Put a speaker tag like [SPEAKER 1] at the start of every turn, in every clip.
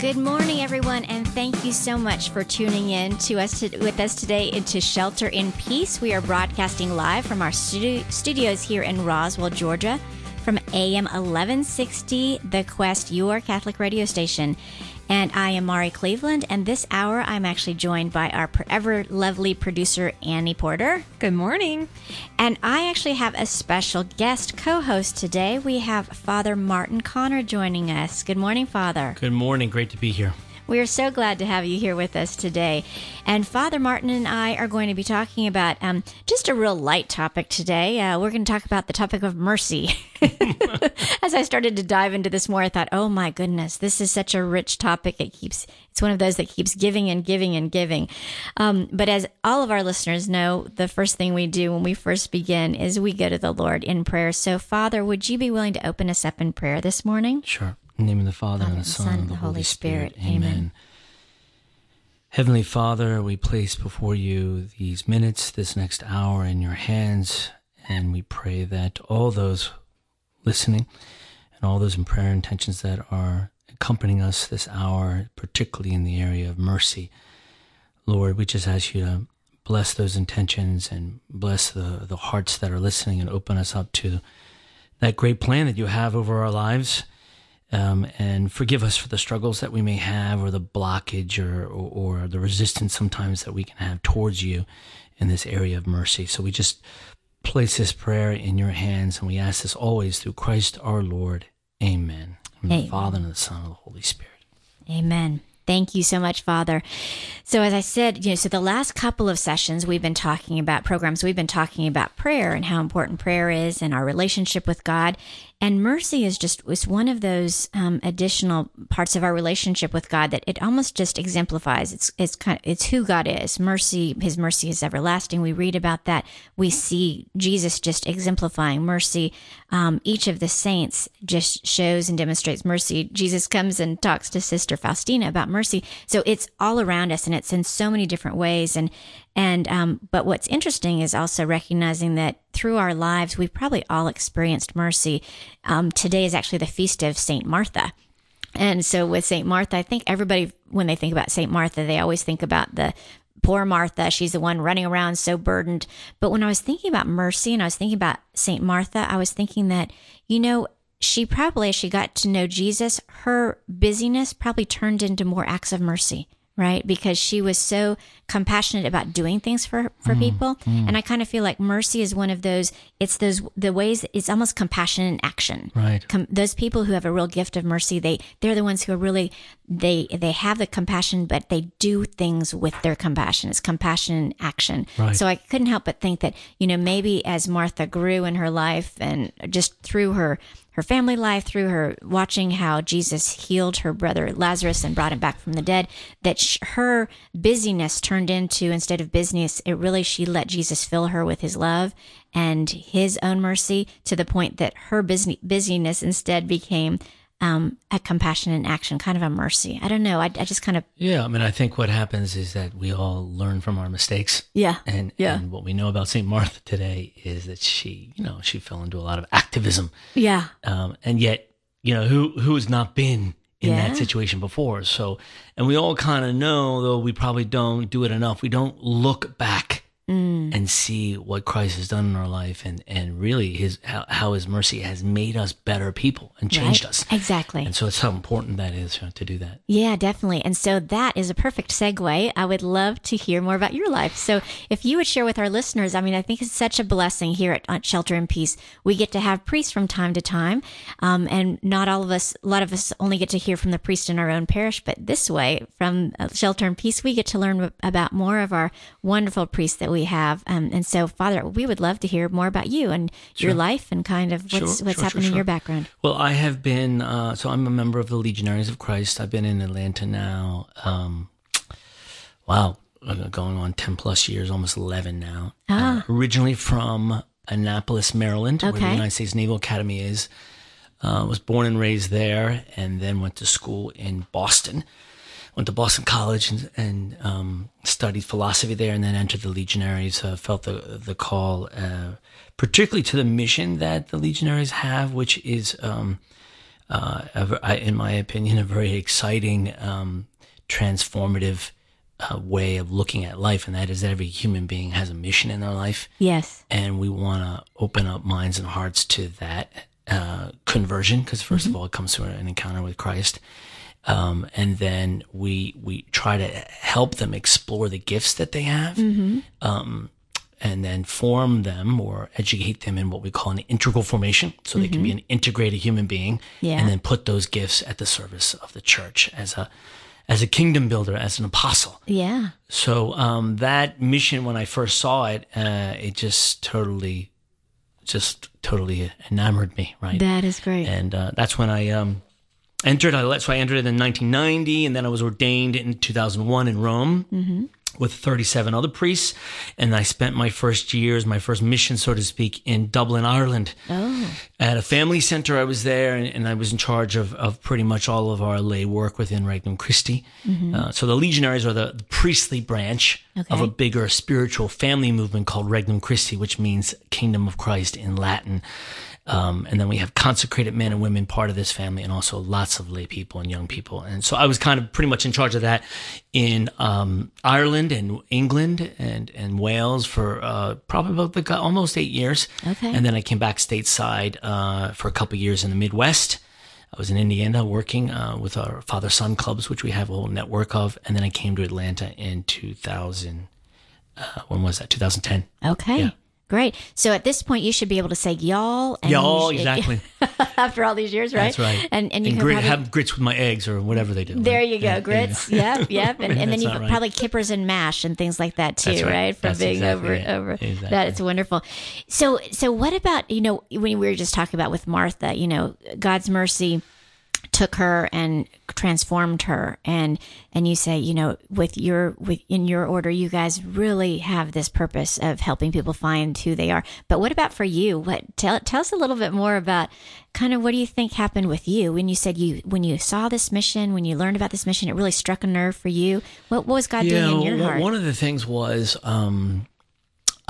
[SPEAKER 1] Good morning, everyone, and thank you so much for tuning in to us to, with us today into Shelter in Peace. We are broadcasting live from our studi- studios here in Roswell, Georgia, from AM 1160, The Quest, your Catholic radio station. And I am Mari Cleveland, and this hour I'm actually joined by our ever lovely producer, Annie Porter.
[SPEAKER 2] Good morning.
[SPEAKER 1] And I actually have a special guest co host today. We have Father Martin Connor joining us. Good morning, Father.
[SPEAKER 3] Good morning. Great to be here.
[SPEAKER 1] We are so glad to have you here with us today. And Father Martin and I are going to be talking about um, just a real light topic today. Uh, we're going to talk about the topic of mercy. As I started to dive into this more, I thought, oh my goodness, this is such a rich topic. It keeps, it's one of those that keeps giving and giving and giving. Um, but as all of our listeners know, the first thing we do when we first begin is we go to the Lord in prayer. So, Father, would you be willing to open us up in prayer this morning?
[SPEAKER 3] Sure. In the name of the Father,
[SPEAKER 1] Father
[SPEAKER 3] and the Son, and the Holy Spirit. Amen. Heavenly Father, we place before you these minutes, this next hour in your hands, and we pray that all those listening and all those in prayer intentions that are accompanying us this hour, particularly in the area of mercy, Lord, we just ask you to bless those intentions and bless the, the hearts that are listening and open us up to that great plan that you have over our lives um, and forgive us for the struggles that we may have or the blockage or, or, or the resistance sometimes that we can have towards you in this area of mercy. So we just place this prayer in your hands and we ask this always through Christ our Lord. Amen.
[SPEAKER 1] Amen.
[SPEAKER 3] the Father and the Son and the Holy Spirit.
[SPEAKER 1] Amen. Thank you so much, Father. So, as I said, you know, so the last couple of sessions we've been talking about programs, we've been talking about prayer and how important prayer is and our relationship with God. And mercy is just was one of those um, additional parts of our relationship with God that it almost just exemplifies. It's it's kind of, it's who God is. Mercy, His mercy is everlasting. We read about that. We see Jesus just exemplifying mercy. Um, each of the saints just shows and demonstrates mercy. Jesus comes and talks to Sister Faustina about mercy. So it's all around us, and it's in so many different ways. And and um, but what's interesting is also recognizing that through our lives, we've probably all experienced mercy. Um, today is actually the feast of Saint Martha. And so with Saint Martha, I think everybody, when they think about Saint Martha, they always think about the poor Martha. She's the one running around so burdened. But when I was thinking about mercy and I was thinking about Saint Martha, I was thinking that, you know, she probably, as she got to know Jesus, her busyness probably turned into more acts of mercy right? Because she was so compassionate about doing things for for mm, people, mm. and I kind of feel like mercy is one of those. It's those the ways. It's almost compassion in action,
[SPEAKER 3] right?
[SPEAKER 1] Com- those people who have a real gift of mercy, they they're the ones who are really they they have the compassion, but they do things with their compassion. It's compassion in action.
[SPEAKER 3] Right.
[SPEAKER 1] So I couldn't help but think that you know maybe as Martha grew in her life and just through her her family life, through her watching how Jesus healed her brother Lazarus and brought him back from the dead, that sh- her busyness turned into, instead of business, it really, she let Jesus fill her with his love and his own mercy to the point that her busy- busyness instead became um, a compassion in action, kind of a mercy. I don't know. I, I just kind of.
[SPEAKER 3] Yeah. I mean, I think what happens is that we all learn from our mistakes.
[SPEAKER 1] Yeah.
[SPEAKER 3] And,
[SPEAKER 1] yeah.
[SPEAKER 3] and what we know about St. Martha today is that she, you know, she fell into a lot of activism.
[SPEAKER 1] Yeah.
[SPEAKER 3] Um, and yet, you know, who, who has not been in
[SPEAKER 1] Yeah.
[SPEAKER 3] that situation before? So, and we all kind of know, though we probably don't do it enough. We don't look back
[SPEAKER 1] Mm.
[SPEAKER 3] and see what Christ has done in our life and, and really his, how, how his mercy has made us better people and changed
[SPEAKER 1] Right.
[SPEAKER 3] us.
[SPEAKER 1] Exactly.
[SPEAKER 3] And so it's how important that is to do that.
[SPEAKER 1] Yeah, definitely. And so that is a perfect segue. I would love to hear more about your life. So if you would share with our listeners, I mean, I think it's such a blessing here at, at Shelter in Peace. We get to have priests from time to time. Um, and not all of us, a lot of us only get to hear from the priest in our own parish, but this way from uh, Shelter in Peace, we get to learn about more of our wonderful priests that we have. Um, and so, Father, we would love to hear more about you and your life and kind of what's,
[SPEAKER 3] Sure,
[SPEAKER 1] what's
[SPEAKER 3] sure, sure,
[SPEAKER 1] happening in your background.
[SPEAKER 3] Well, I have been, uh, so I'm a member of the Legionaries of Christ. I've been in Atlanta now, um, wow, uh, going on 10 plus years, almost 11 now.
[SPEAKER 1] Ah.
[SPEAKER 3] Uh, originally from Annapolis, Maryland, where the United States Naval Academy is. Uh, was born and raised there and then went to school in Boston. Went to Boston College and, and um, studied philosophy there and then entered the Legionaries. Uh, felt the, the call, uh, particularly to the mission that the Legionaries have, which is um, uh, in my opinion, a very exciting, um, transformative uh, way of looking at life, and that is that every human being has a mission in their life.
[SPEAKER 1] Yes.
[SPEAKER 3] And we want to open up minds and hearts to that uh, conversion, because 1st mm-hmm. of all, it comes through an encounter with Christ. Um, and then we we try to help them explore the gifts that they have, mm-hmm. um, and then form them or educate them in what we call an integral formation, so mm-hmm. they can be mm-hmm. an integrated human being,
[SPEAKER 1] yeah.
[SPEAKER 3] and then put those gifts at the service of the church as a as a kingdom builder, as an apostle.
[SPEAKER 1] Yeah.
[SPEAKER 3] So um, that mission, when I first saw it, uh, it just totally, just totally enamored me. Right.
[SPEAKER 1] That is great.
[SPEAKER 3] And uh, that's when I um, entered. I so I entered it in 1990, and then I was ordained in 2001 in Rome. Mm-hmm with 37 other priests. And I spent my first years, my first mission, so to speak, in Dublin, Ireland.
[SPEAKER 1] Oh.
[SPEAKER 3] At a family center, I was there and, and I was in charge of, of pretty much all of our lay work within Regnum Christi. Mm-hmm. Uh, so the legionaries are the, the priestly branch okay. of a bigger spiritual family movement called Regnum Christi, which means kingdom of Christ in Latin. Um, and then we have consecrated men and women part of this family, and also lots of lay people and young people. And so I was kind of pretty much in charge of that in um, Ireland and England and and Wales for uh, probably about the, almost eight years.
[SPEAKER 1] Okay.
[SPEAKER 3] And then I came back stateside uh, for a couple years in the Midwest. I was in Indiana working uh, with our father son clubs, which we have a whole network of. And then I came to Atlanta in 2000. Uh, when was that? 2010.
[SPEAKER 1] Okay.
[SPEAKER 3] Yeah.
[SPEAKER 1] Great. So at this point, you should be able to say y'all.
[SPEAKER 3] And y'all, should, exactly.
[SPEAKER 1] after all these years, right?
[SPEAKER 3] That's right.
[SPEAKER 1] And and you
[SPEAKER 3] and
[SPEAKER 1] can
[SPEAKER 3] grit,
[SPEAKER 1] probably,
[SPEAKER 3] have grits with my eggs or whatever they do.
[SPEAKER 1] There
[SPEAKER 3] right?
[SPEAKER 1] you go, yeah, grits. Yeah. yep, yep. And, and then you right. probably kippers and mash and things like that too,
[SPEAKER 3] right.
[SPEAKER 1] right?
[SPEAKER 3] From
[SPEAKER 1] being
[SPEAKER 3] exactly
[SPEAKER 1] over
[SPEAKER 3] it.
[SPEAKER 1] over
[SPEAKER 3] exactly.
[SPEAKER 1] that, it's wonderful. So so what about you know when we were just talking about with Martha, you know, God's mercy took her and transformed her. And and you say you know with your with in your order you guys really have this purpose of helping people find who they are. But what about for you? What tell, tell us a little bit more about kind of what do you think happened with you? When you said you when you saw this mission when you learned about this mission it really struck a nerve for you. What, what was god
[SPEAKER 3] yeah,
[SPEAKER 1] doing in your heart?
[SPEAKER 3] one of the things was um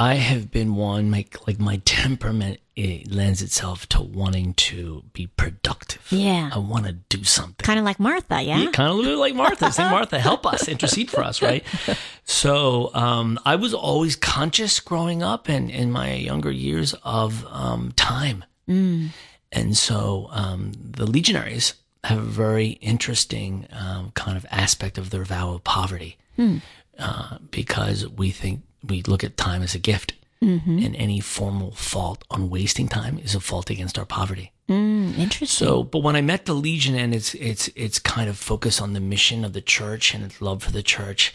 [SPEAKER 3] I have been one like like my temperament it lends itself to wanting to be productive.
[SPEAKER 1] Yeah,
[SPEAKER 3] I want to do something.
[SPEAKER 1] Kind of like Martha, yeah. yeah
[SPEAKER 3] kind of a little like Martha. Say, Martha, help us, intercede for us, right? So um, I was always conscious growing up and in my younger years of um, time,
[SPEAKER 1] mm.
[SPEAKER 3] and so um, the legionaries have a very interesting um, kind of aspect of their vow of poverty.
[SPEAKER 1] Mm.
[SPEAKER 3] Uh, because we think we look at time as a gift.
[SPEAKER 1] Mm-hmm.
[SPEAKER 3] And any formal fault on wasting time is a fault against our poverty.
[SPEAKER 1] Mm, interesting.
[SPEAKER 3] So, but when I met the Legion and its its its kind of focus on the mission of the church and its love for the church,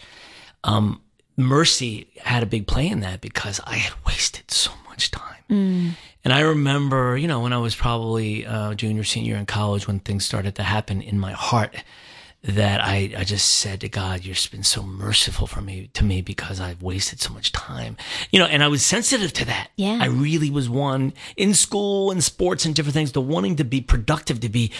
[SPEAKER 3] um, mercy had a big play in that because I had wasted so much time.
[SPEAKER 1] Mm.
[SPEAKER 3] And I remember, you know, when I was probably uh, junior, senior in college, when things started to happen in my heart, that I, I just said to God, you've been so merciful for me to me because I've wasted so much time. You know, and I was sensitive to that.
[SPEAKER 1] Yeah.
[SPEAKER 3] I really was one in school and sports and different things to wanting to be productive, to be,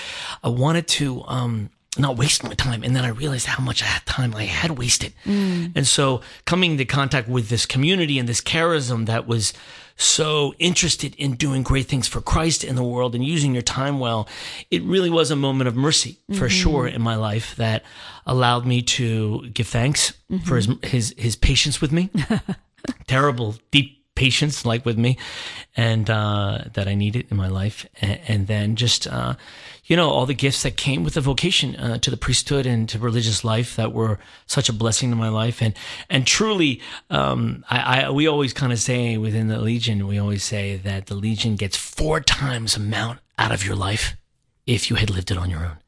[SPEAKER 3] I wanted to, um, not waste my time. And then I realized how much time I had wasted.
[SPEAKER 1] Mm.
[SPEAKER 3] And so coming into contact with this community and this charism that was, so interested in doing great things for Christ in the world and using your time well, it really was a moment of mercy for mm-hmm. sure in my life that allowed me to give thanks mm-hmm. for his, his, his patience with me. Terrible, deep patience like with me and uh, that I needed in my life. And, and then just, uh, you know, all the gifts that came with the vocation uh, to the priesthood and to religious life that were such a blessing to my life. And, and truly, um, I, I, we always kind of say within the Legion, we always say that the Legion gets four times amount out of your life if you had lived it on your own.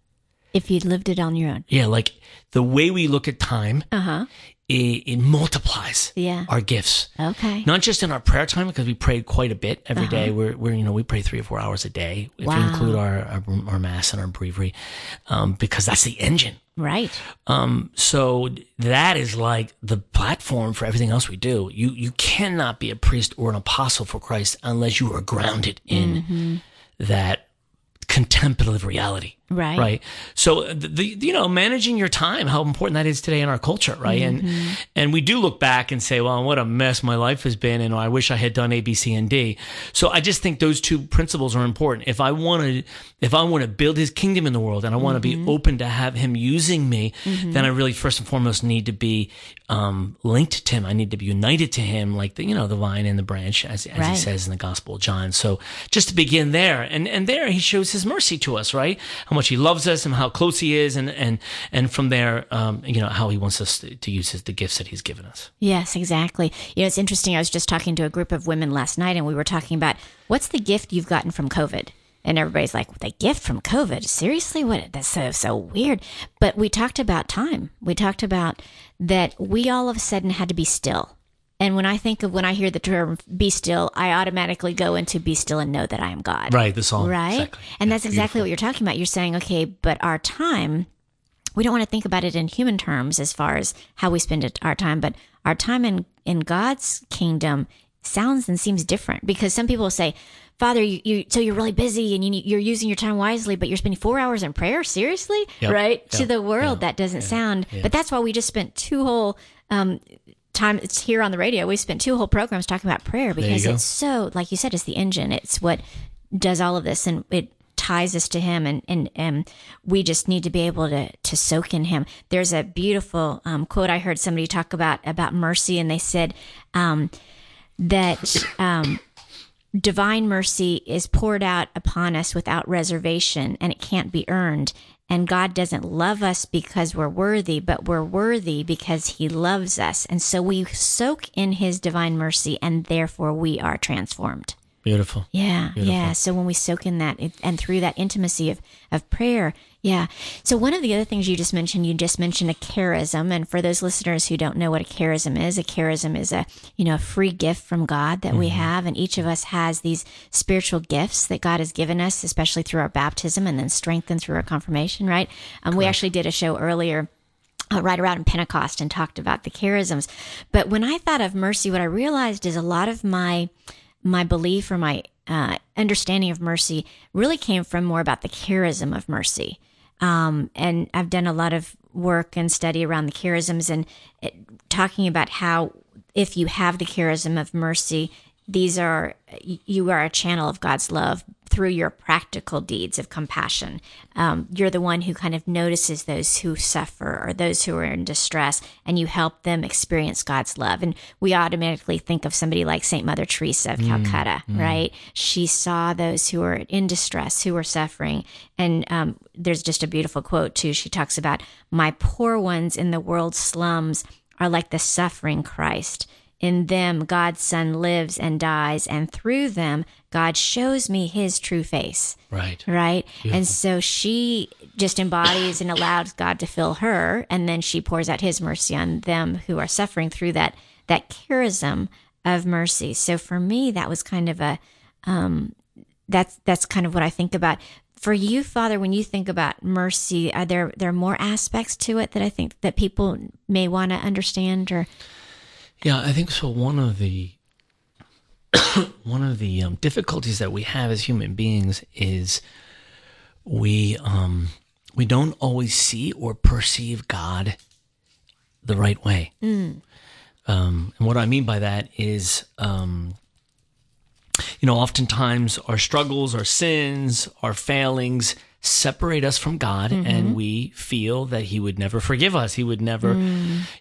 [SPEAKER 1] If you'd lived it on your own.
[SPEAKER 3] Yeah, like the way we look at time
[SPEAKER 1] uh-huh
[SPEAKER 3] it, it multiplies
[SPEAKER 1] yeah.
[SPEAKER 3] our gifts.
[SPEAKER 1] Okay.
[SPEAKER 3] Not just in our prayer time because we pray quite a bit every uh-huh. day. We're, we're, you know, we pray three or four hours a day if
[SPEAKER 1] wow.
[SPEAKER 3] you include our, our, our mass and our breviary, um, because that's the engine.
[SPEAKER 1] Right.
[SPEAKER 3] Um, so that is like the platform for everything else we do. You, you cannot be a priest or an apostle for Christ unless you are grounded in
[SPEAKER 1] mm-hmm.
[SPEAKER 3] that contemplative reality.
[SPEAKER 1] Right.
[SPEAKER 3] Right. So the, the you know managing your time, how important that is today in our culture, right?
[SPEAKER 1] Mm-hmm.
[SPEAKER 3] And and we do look back and say, well, what a mess my life has been, and I wish I had done A, B, C, and D. So I just think those two principles are important. If I want to, if I want to build His kingdom in the world, and I want to
[SPEAKER 1] Mm-hmm.
[SPEAKER 3] be open to have Him using me, then I really first and foremost need to be um, linked to Him. I need to be united to Him, like the you know the vine and the branch, as as He says in the Gospel of John. So just to begin there, and and there He shows His mercy to us, right? Much He loves us and how close He is, and and and from there, um, you know how He wants us to, to use his, the gifts that He's given us.
[SPEAKER 1] Yes, exactly. You know, it's interesting. I was just talking to a group of women last night, and we were talking about what's the gift you've gotten from COVID. And everybody's like, "The gift from COVID? Seriously? What? That's so so weird." But we talked about time. We talked about that we all of a sudden had to be still. And when I think of when I hear the term "be still," I automatically go into "be still and know that I am God."
[SPEAKER 3] Right. The song.
[SPEAKER 1] right?
[SPEAKER 3] Exactly.
[SPEAKER 1] And
[SPEAKER 3] Yeah,
[SPEAKER 1] that's exactly what you're talking about. You're saying, okay, but our time, we don't want to think about it in human terms as far as how we spend it, our time, but our time in, in God's kingdom sounds and seems different because some people say, Father, you, you so you're really busy and you you're using your time wisely, but you're spending four hours in prayer. Seriously,
[SPEAKER 3] Yep,
[SPEAKER 1] right? To the world, that doesn't sound. But that's why we just spent two whole um, time. It's here on the radio. We spent two whole programs talking about prayer because it's so, like you said, it's the engine. It's what does all of this, and it ties us to Him, and and and we just need to be able to to soak in Him. There's a beautiful um, quote I heard somebody talk about about mercy, and they said um, that. Um, divine mercy is poured out upon us without reservation and it can't be earned. And God doesn't love us because we're worthy, but we're worthy because He loves us. And so we soak in His divine mercy and therefore we are transformed.
[SPEAKER 3] Beautiful.
[SPEAKER 1] Yeah, yeah. So when we soak in that it- and through that intimacy of, of prayer, yeah. So one of the other things you just mentioned, you just mentioned a charism, and for those listeners who don't know what a charism is, a charism is a you know a free gift from God that we have, and each of us has these spiritual gifts that God has given us, especially through our baptism and then strengthened through our confirmation. Right? Um, we actually did a show earlier uh, right around Pentecost and talked about the charisms. But when I thought of mercy, what I realized is a lot of my my belief or my uh, understanding of mercy really came from more about the charism of mercy. Um, and I've done a lot of work and study around the charisms and it, talking about how if you have the charism of mercy, these are you are a channel of God's love through your practical deeds of compassion. Um, you're the one who kind of notices those who suffer or those who are in distress, and you help them experience God's love. And we automatically think of somebody like Saint Mother Teresa of Calcutta, right? She saw those who were in distress, who were suffering, and um, there's just a beautiful quote too. She talks about my poor ones in the world's slums are like the suffering Christ. In them, God's Son lives and dies, and through them, God shows me his true face.
[SPEAKER 3] Right.
[SPEAKER 1] Right. And so she just embodies and allows God to fill her, and then she pours out his mercy on them who are suffering through that, that charism of mercy. So for me, that was kind of a, um, that's, that's kind of what I think about. For you, Father, when you think about mercy, are there, there are more aspects to it that I think that people may want to understand or,
[SPEAKER 3] Yeah, I think so. One of the one of the um, difficulties that we have as human beings is we um, we don't always see or perceive God the right way. Um, and what I mean by that is, um, you know, oftentimes our struggles, our sins, our failings separate us from God, and we feel that He would never forgive us. He would never,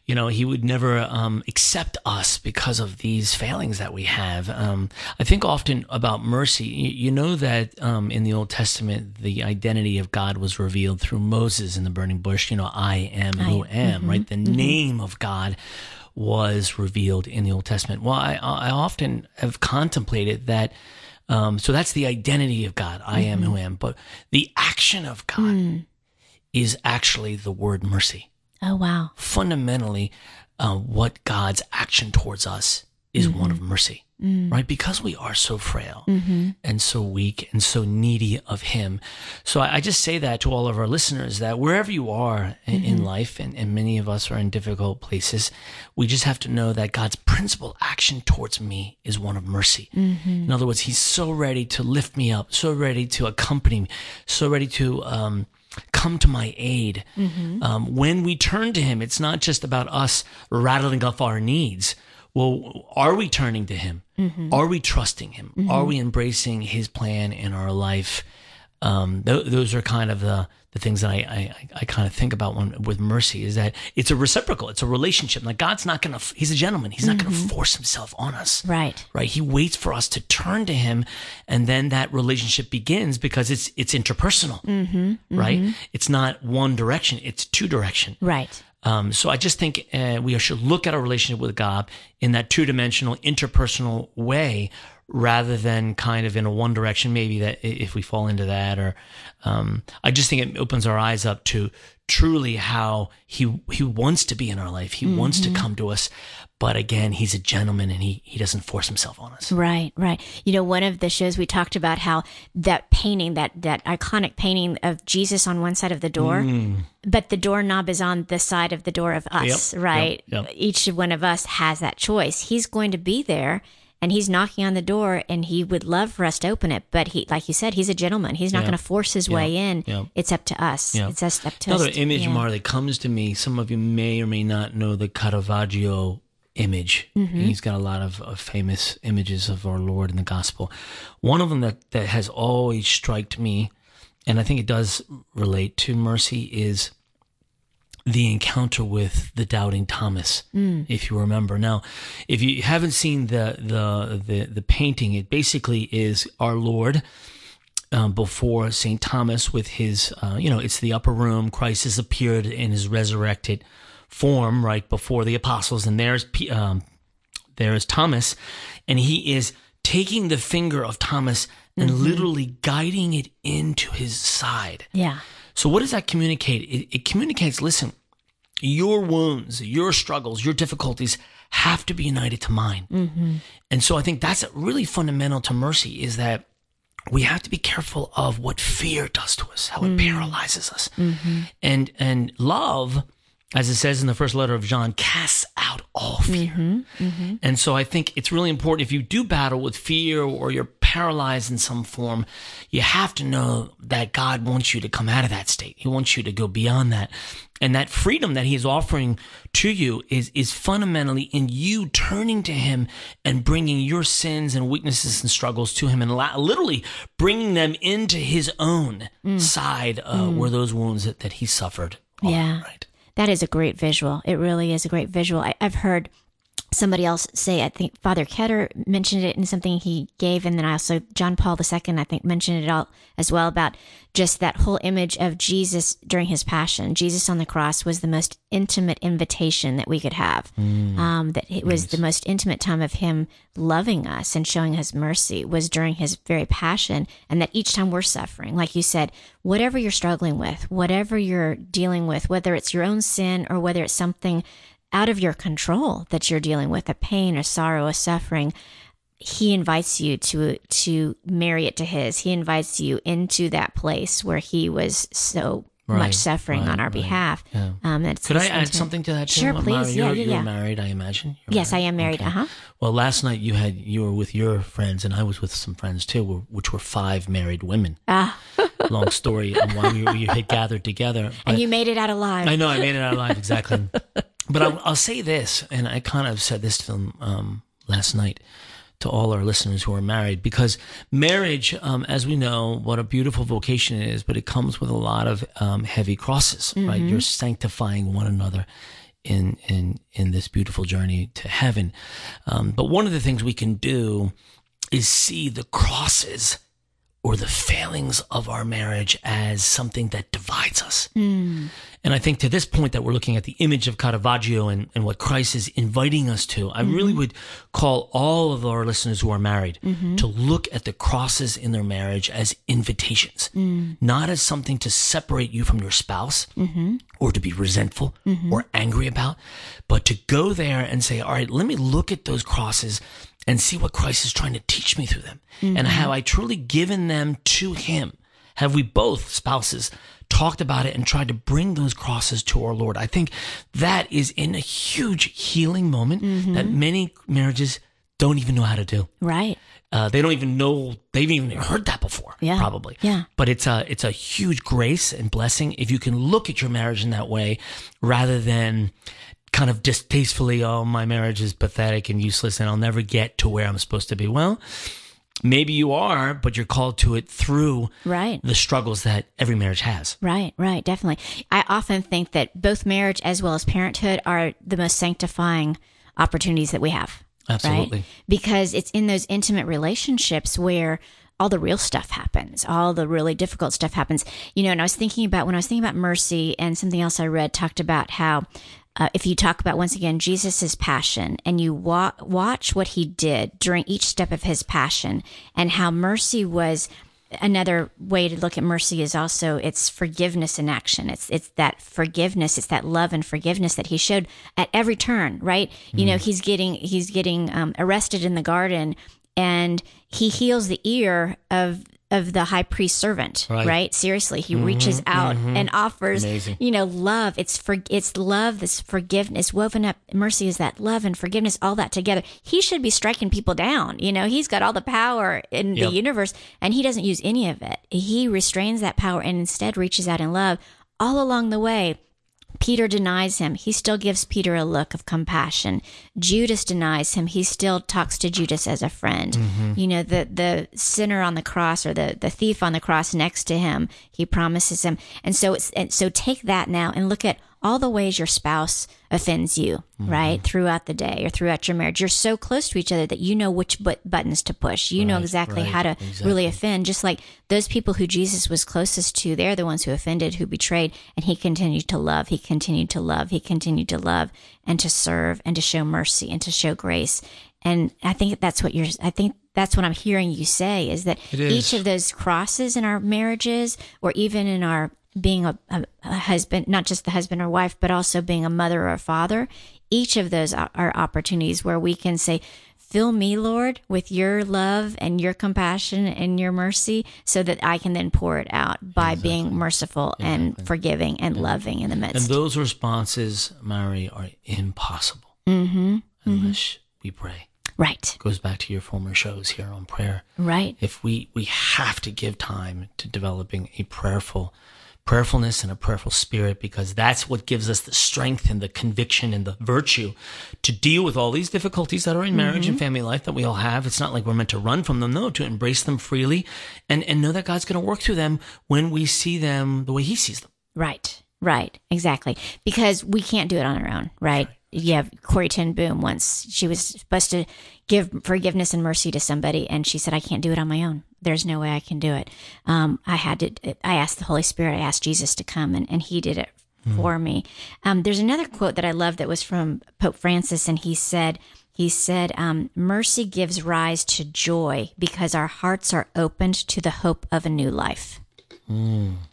[SPEAKER 3] you know, He would never um, accept us because of these failings that we have. Um, I think often about mercy. You, you know that um, in the Old Testament, the identity of God was revealed through Moses in the burning bush. You know, I am who am, right? The name of God was revealed in the Old Testament. Well, I, I often have contemplated that. Um, so that's the identity of God. I am who I am. But the action of God is actually the word mercy.
[SPEAKER 1] oh, wow.
[SPEAKER 3] Fundamentally, uh, what God's action towards us is mm-hmm. one of mercy, mm. right? Because we are so frail mm-hmm. and so weak and so needy of Him. So I, I just say that to all of our listeners that wherever you are in, in mm-hmm. life, and, and many of us are in difficult places, we just have to know that God's principal action towards me is one of mercy. In other words, He's so ready to lift me up, so ready to accompany me, so ready to, um, come to my aid. Um, when we turn to Him, it's not just about us rattling off our needs. Well, are we turning to Him? Mm-hmm. Are we trusting Him? Mm-hmm. Are we embracing His plan in our life? Um, th- those are kind of the the things that I, I, I kind of think about when with mercy is that it's a reciprocal, it's a relationship. Like God's not gonna, he's a gentleman. He's not gonna mm-hmm. force himself on us.
[SPEAKER 1] Right.
[SPEAKER 3] Right. He waits for us to turn to him and then that relationship begins because it's, it's interpersonal. Right. It's not one direction. It's two direction.
[SPEAKER 1] Right.
[SPEAKER 3] Um, so I just think uh, we should look at our relationship with God in that two dimensional, interpersonal way, rather than kind of in a one direction. Maybe that if we fall into that, or um, I just think it opens our eyes up to truly how he he wants to be in our life. He wants to come to us, but again, he's a gentleman and he he doesn't force himself on us.
[SPEAKER 1] Right, right. You know, one of the shows we talked about how that painting, that that iconic painting of Jesus on one side of the door, mm. but the doorknob is on the side of the door of us,
[SPEAKER 3] Yep,
[SPEAKER 1] right?
[SPEAKER 3] yep, yep.
[SPEAKER 1] Each one of us has that choice. He's going to be there and he's knocking on the door and he would love for us to open it, but he like you said, he's a gentleman. He's not
[SPEAKER 3] Yeah.
[SPEAKER 1] going to force his way in.
[SPEAKER 3] yeah.
[SPEAKER 1] It's up to us.
[SPEAKER 3] Yeah.
[SPEAKER 1] It's us up to
[SPEAKER 3] Another
[SPEAKER 1] us.
[SPEAKER 3] image,
[SPEAKER 1] yeah.
[SPEAKER 3] Mar, that comes to me. Some of you may or may not know the Caravaggio image. He's got a lot of, of famous images of our Lord in the gospel. One of them that, that has always struck me, and I think it does relate to mercy, is the encounter with the doubting Thomas, if you remember. Now, if you haven't seen the the the, the painting, it basically is our Lord um, before St. Thomas with his, uh, you know, it's the upper room. Christ has appeared and is resurrected form right before the apostles, and there's um, there's Thomas, and he is taking the finger of Thomas and mm-hmm. literally guiding it into his side.
[SPEAKER 1] Yeah.
[SPEAKER 3] So what does that communicate? It, it communicates, listen, your wounds, your struggles, your difficulties have to be united to mine. Mm-hmm. And so I think that's really fundamental to mercy is that we have to be careful of what fear does to us, how it mm. paralyzes us. Mm-hmm. And and love, as it says in the first letter of John, casts out all fear. Mm-hmm, mm-hmm. And so I think it's really important if you do battle with fear or you're paralyzed in some form, you have to know that God wants you to come out of that state. He wants you to go beyond that. And that freedom that he is offering to you is, is fundamentally in you turning to him and bringing your sins and weaknesses and struggles to him and la- literally bringing them into his own mm. side uh, where mm. those wounds that, that he suffered.
[SPEAKER 1] Yeah.
[SPEAKER 3] Right.
[SPEAKER 1] That is a great visual. It really is a great visual. I, I've heard somebody else say, I think Father Ketter mentioned it in something he gave, and then I also John Paul II, I think, mentioned it all as well about just that whole image of Jesus during his passion. Jesus on the cross was the most intimate invitation that we could have. Um, that it was the most intimate time of him loving us and showing us mercy was during his very passion, and that each time we're suffering, like you said, whatever you're struggling with, whatever you're dealing with, whether it's your own sin or whether it's something out of your control that you're dealing with, a pain, a sorrow, a suffering, he invites you to to marry it to his. He invites you into that place where he was so
[SPEAKER 3] Right,
[SPEAKER 1] much suffering
[SPEAKER 3] right,
[SPEAKER 1] on our
[SPEAKER 3] right.
[SPEAKER 1] behalf.
[SPEAKER 3] Yeah.
[SPEAKER 1] Um, that's
[SPEAKER 3] Could I add
[SPEAKER 1] intimate-
[SPEAKER 3] something to that? too?
[SPEAKER 1] Sure, please. Yeah,
[SPEAKER 3] You're,
[SPEAKER 1] yeah,
[SPEAKER 3] you're
[SPEAKER 1] yeah.
[SPEAKER 3] married, I imagine. You're
[SPEAKER 1] Yes, I am married.
[SPEAKER 3] Okay.
[SPEAKER 1] Uh huh.
[SPEAKER 3] Well, last night you had you were with your friends, and I was with some friends too, which were five married women.
[SPEAKER 1] Ah,
[SPEAKER 3] Long story on why we, we had gathered together.
[SPEAKER 1] And you made it out alive.
[SPEAKER 3] I know I made it out alive exactly. but I'll, I'll say this, and I kind of said this to them um, last night to all our listeners who are married, because marriage, um, as we know, what a beautiful vocation it is, but it comes with a lot of um, heavy crosses, right? You're sanctifying one another in in in this beautiful journey to heaven. Um, but one of the things we can do is see the crosses or the failings of our marriage as something that divides us. Hmm. And I think to this point that we're looking at the image of Caravaggio and, and what Christ is inviting us to, I mm-hmm. really would call all of our listeners who are married mm-hmm. to look at the crosses in their marriage as invitations, mm. not as something to separate you from your spouse mm-hmm. or to be resentful or angry about, but to go there and say, all right, let me look at those crosses and see what Christ is trying to teach me through them. And have I truly given them to Him? Have we both spouses talked about it and tried to bring those crosses to our Lord? I think that is in a huge healing moment that many marriages don't even know how to do.
[SPEAKER 1] right.
[SPEAKER 3] uh, they don't even know they've even heard that before.
[SPEAKER 1] Yeah.
[SPEAKER 3] probably.
[SPEAKER 1] Yeah.
[SPEAKER 3] But it's a it's a huge grace and blessing if you can look at your marriage in that way, rather than kind of distastefully, oh, my marriage is pathetic and useless, and I'll never get to where I'm supposed to be. Well, maybe you are, but you're called to it through
[SPEAKER 1] Right.
[SPEAKER 3] the struggles that every marriage has.
[SPEAKER 1] Right, right, definitely. I often think that both marriage as well as parenthood are the most sanctifying opportunities that we have.
[SPEAKER 3] Absolutely.
[SPEAKER 1] Right? Because it's in those intimate relationships where all the real stuff happens, all the really difficult stuff happens. You know, and I was thinking about when I was thinking about mercy and something else I read talked about how uh, if you talk about once again Jesus's passion and you wa- watch what he did during each step of his passion and how mercy was another way to look at mercy is also it's forgiveness in action. It's it's that forgiveness it's that love and forgiveness that he showed at every turn right? You know he's getting he's getting um, arrested in the garden and he heals the ear of of the high priest servant right,
[SPEAKER 3] Right.
[SPEAKER 1] seriously he mm-hmm, reaches out mm-hmm. and offers
[SPEAKER 3] Amazing.
[SPEAKER 1] you know love. It's for it's love this forgiveness woven up mercy is that love and forgiveness all that together. He should be striking people down you know? He's got all the power in
[SPEAKER 3] Yep.
[SPEAKER 1] the universe and he doesn't use any of it. He restrains that power and instead reaches out in love all along the way Peter denies him. He still gives Peter a look of compassion. Judas denies him. He still talks to Judas as a friend. Mm-hmm. You know, the the sinner on the cross or the the thief on the cross next to him, he promises him. And so it's and so take that now and look at all the ways your spouse offends you, mm-hmm. right? Throughout the day or throughout your marriage. You're so close to each other that you know which but- buttons to push. You know exactly
[SPEAKER 3] right,
[SPEAKER 1] how to
[SPEAKER 3] exactly.
[SPEAKER 1] really offend, just like those people who Jesus was closest to, they're the ones who offended, who betrayed, and he continued to love. He continued to love. He continued to love and to serve and to show mercy and to show grace. And I think that's what you're, I think that's what I'm hearing you say is that each of those crosses in our marriages or even in our being a, a, a husband, not just the husband or wife, but also being a mother or a father, each of those are, are opportunities where we can say, Fill me, Lord, with your love and your compassion and your mercy so that I can then pour it out by being merciful and forgiving and loving in the midst.
[SPEAKER 3] And those responses, Mari, are impossible
[SPEAKER 1] Mm-hmm.
[SPEAKER 3] unless we pray.
[SPEAKER 1] right,
[SPEAKER 3] Goes back to your former shows here on prayer.
[SPEAKER 1] right,
[SPEAKER 3] If we we have to give time to developing a prayerful prayerfulness and a prayerful spirit because that's what gives us the strength and the conviction and the virtue to deal with all these difficulties that are in marriage
[SPEAKER 1] Mm-hmm.
[SPEAKER 3] and family life that we all have. It's not like we're meant to run from them, no, to embrace them freely and, and know that God's going to work through them when we see them the way He sees them.
[SPEAKER 1] right, right, exactly. Because we can't do it on our own, right? You have Corrie Ten Boom once. She was supposed to give forgiveness and mercy to somebody, and she said, "I can't do it on my own. There's no way I can do it. Um, I had to. I asked the Holy Spirit. I asked Jesus to come, and, and He did it for me." Um, there's another quote that I love that was from Pope Francis, and he said, "He said, um, mercy gives rise to joy because our hearts are opened to the hope of a new life."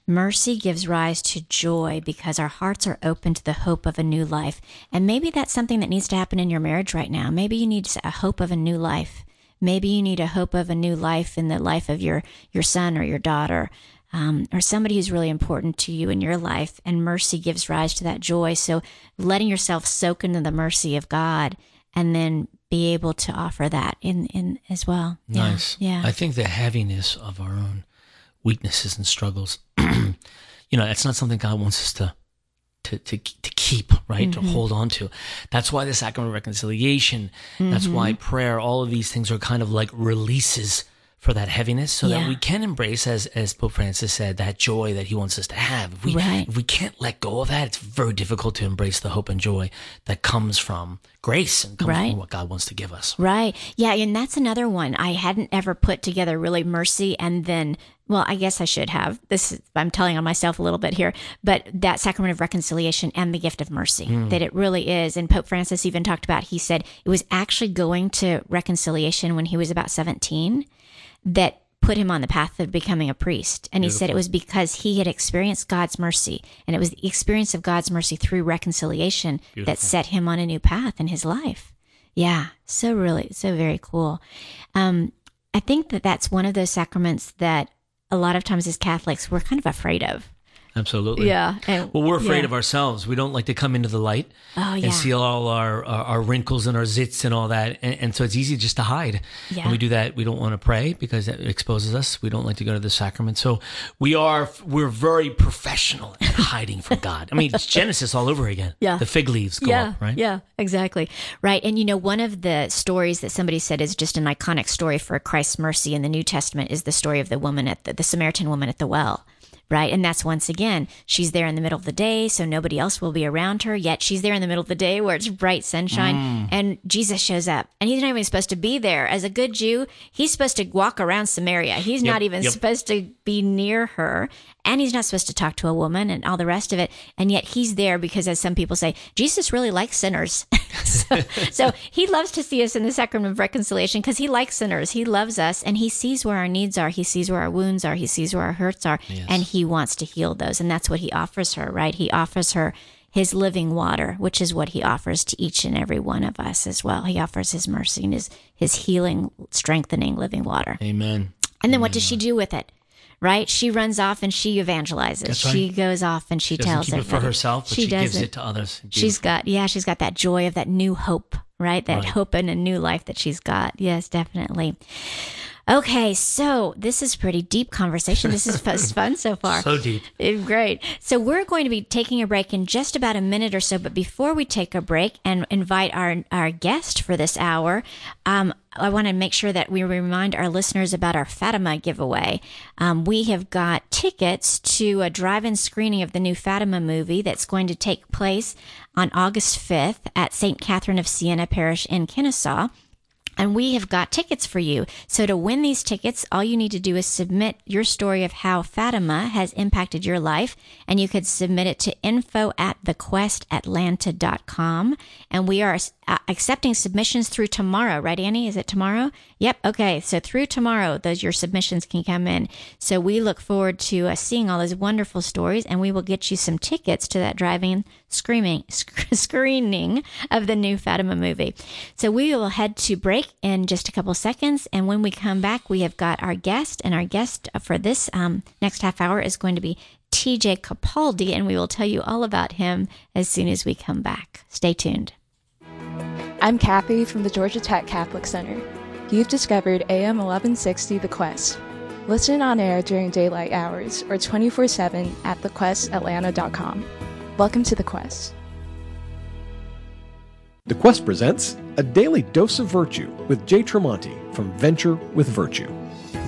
[SPEAKER 1] Mercy gives rise to joy because our hearts are open to the hope of a new life. And maybe that's something that needs to happen in your marriage right now. Maybe you need a hope of a new life. Maybe you need a hope of a new life in the life of your, your son or your daughter. Um, or somebody who's really important to you in your life, and mercy gives rise to that joy. So, letting yourself soak into the mercy of God, and then be able to offer that in in as well. Yeah,
[SPEAKER 3] Nice.
[SPEAKER 1] yeah,
[SPEAKER 3] I think the heaviness of our own weaknesses and struggles, you know, that's not something God wants us to to to, to keep, right?
[SPEAKER 1] Mm-hmm.
[SPEAKER 3] To hold on to. That's why the sacrament of reconciliation, that's why
[SPEAKER 1] Mm-hmm.
[SPEAKER 3] prayer, all of these things are kind of like releases for that heaviness so
[SPEAKER 1] Yeah.
[SPEAKER 3] that we can embrace as as Pope Francis said that joy that he wants us to have. If we
[SPEAKER 1] Right.
[SPEAKER 3] if we can't let go of that, it's very difficult to embrace the hope and joy that comes from grace and comes
[SPEAKER 1] Right.
[SPEAKER 3] from what God wants to give us.
[SPEAKER 1] Right. Yeah. And that's another one. I hadn't ever put together really mercy and then, well, I guess I should have. This is, I'm telling on myself a little bit here, but that sacrament of reconciliation and the gift of mercy, mm. that it really is. And Pope Francis even talked about, he said it was actually going to reconciliation when he was about 17 that put him on the path of becoming a priest. And he said it was because he had experienced God's mercy. And it was the experience of God's mercy through reconciliation that set him on a new path in his life. Yeah. So really, so very cool. Um, I think that that's one of those sacraments that a lot of times as Catholics, we're kind of afraid of.
[SPEAKER 3] Absolutely.
[SPEAKER 1] Yeah.
[SPEAKER 3] And, well, we're afraid yeah. of ourselves. We don't like to come into the light
[SPEAKER 1] oh, yeah.
[SPEAKER 3] and see all our, our, our wrinkles and our zits and all that. And, and, so it's easy just to hide.
[SPEAKER 1] Yeah.
[SPEAKER 3] And we do that. We don't want to pray because it exposes us. We don't like to go to the sacrament. So we are, we're very professional at hiding from God. I mean, it's Genesis all over again.
[SPEAKER 1] Yeah.
[SPEAKER 3] The fig leaves go
[SPEAKER 1] yeah.
[SPEAKER 3] up, right?
[SPEAKER 1] Yeah, exactly. Right. And you know, one of the stories that somebody said is just an iconic story for Christ's mercy in the New Testament is the story of the woman at the, the Samaritan woman at the well right? And that's once again, she's there in the middle of the day, so nobody else will be around her. Yet she's there in the middle of the day where it's bright sunshine, mm. and Jesus shows up, and he's not even supposed to be there. As a good Jew, he's supposed to walk around Samaria. He's yep, not even yep. supposed to be near her, and he's not supposed to talk to a woman and all the rest of it. And yet he's there because, as some people say, Jesus really likes sinners. so, so, he loves to see us in the sacrament of reconciliation because he likes sinners. He loves us and he sees where our needs are. He sees where our wounds are. He sees where our hurts are. Yes. And he wants to heal those. And that's what he offers her, right? He offers her his living water, which is what he offers to each and every one of us as well. He offers his mercy and his, his healing, strengthening living water.
[SPEAKER 3] Amen.
[SPEAKER 1] And then
[SPEAKER 3] Amen.
[SPEAKER 1] what does she do with it? Right? She runs off and she evangelizes.
[SPEAKER 3] Right.
[SPEAKER 1] She goes off and she,
[SPEAKER 3] she
[SPEAKER 1] tells
[SPEAKER 3] keep
[SPEAKER 1] it
[SPEAKER 3] for herself. she, she gives it to others.
[SPEAKER 1] Beautiful. She's got yeah, she's got that joy of that new hope, right? That
[SPEAKER 3] right.
[SPEAKER 1] hope and a new life that she's got. Yes, definitely. Okay, so this is pretty deep conversation. This is fun so far.
[SPEAKER 3] So deep.
[SPEAKER 1] Great. So we're going to be taking a break in just about a minute or so. But before we take a break and invite our our guest for this hour, um, I want to make sure that we remind our listeners about our Fatima giveaway. Um, we have got tickets to a drive-in screening of the new Fatima movie that's going to take place on August 5th at St. Catherine of Siena Parish in Kennesaw and we have got tickets for you. So to win these tickets, all you need to do is submit your story of how Fatima has impacted your life. And you could submit it to info at thequestatlanta.com. And we are uh, accepting submissions through tomorrow, right, Annie? Is it tomorrow? Yep. Okay. So through tomorrow, those your submissions can come in. So we look forward to uh, seeing all those wonderful stories, and we will get you some tickets to that driving screaming sc- screening of the new Fatima movie. So we will head to break in just a couple seconds, and when we come back, we have got our guest, and our guest for this um, next half hour is going to be TJ Capaldi, and we will tell you all about him as soon as we come back. Stay tuned.
[SPEAKER 2] I'm Kathy from the Georgia Tech Catholic Center. You've discovered AM 1160 The Quest. Listen on air during daylight hours or 24 7 at thequestatlanta.com. Welcome to The Quest.
[SPEAKER 4] The Quest presents a daily dose of virtue with Jay Tremonti from Venture with Virtue.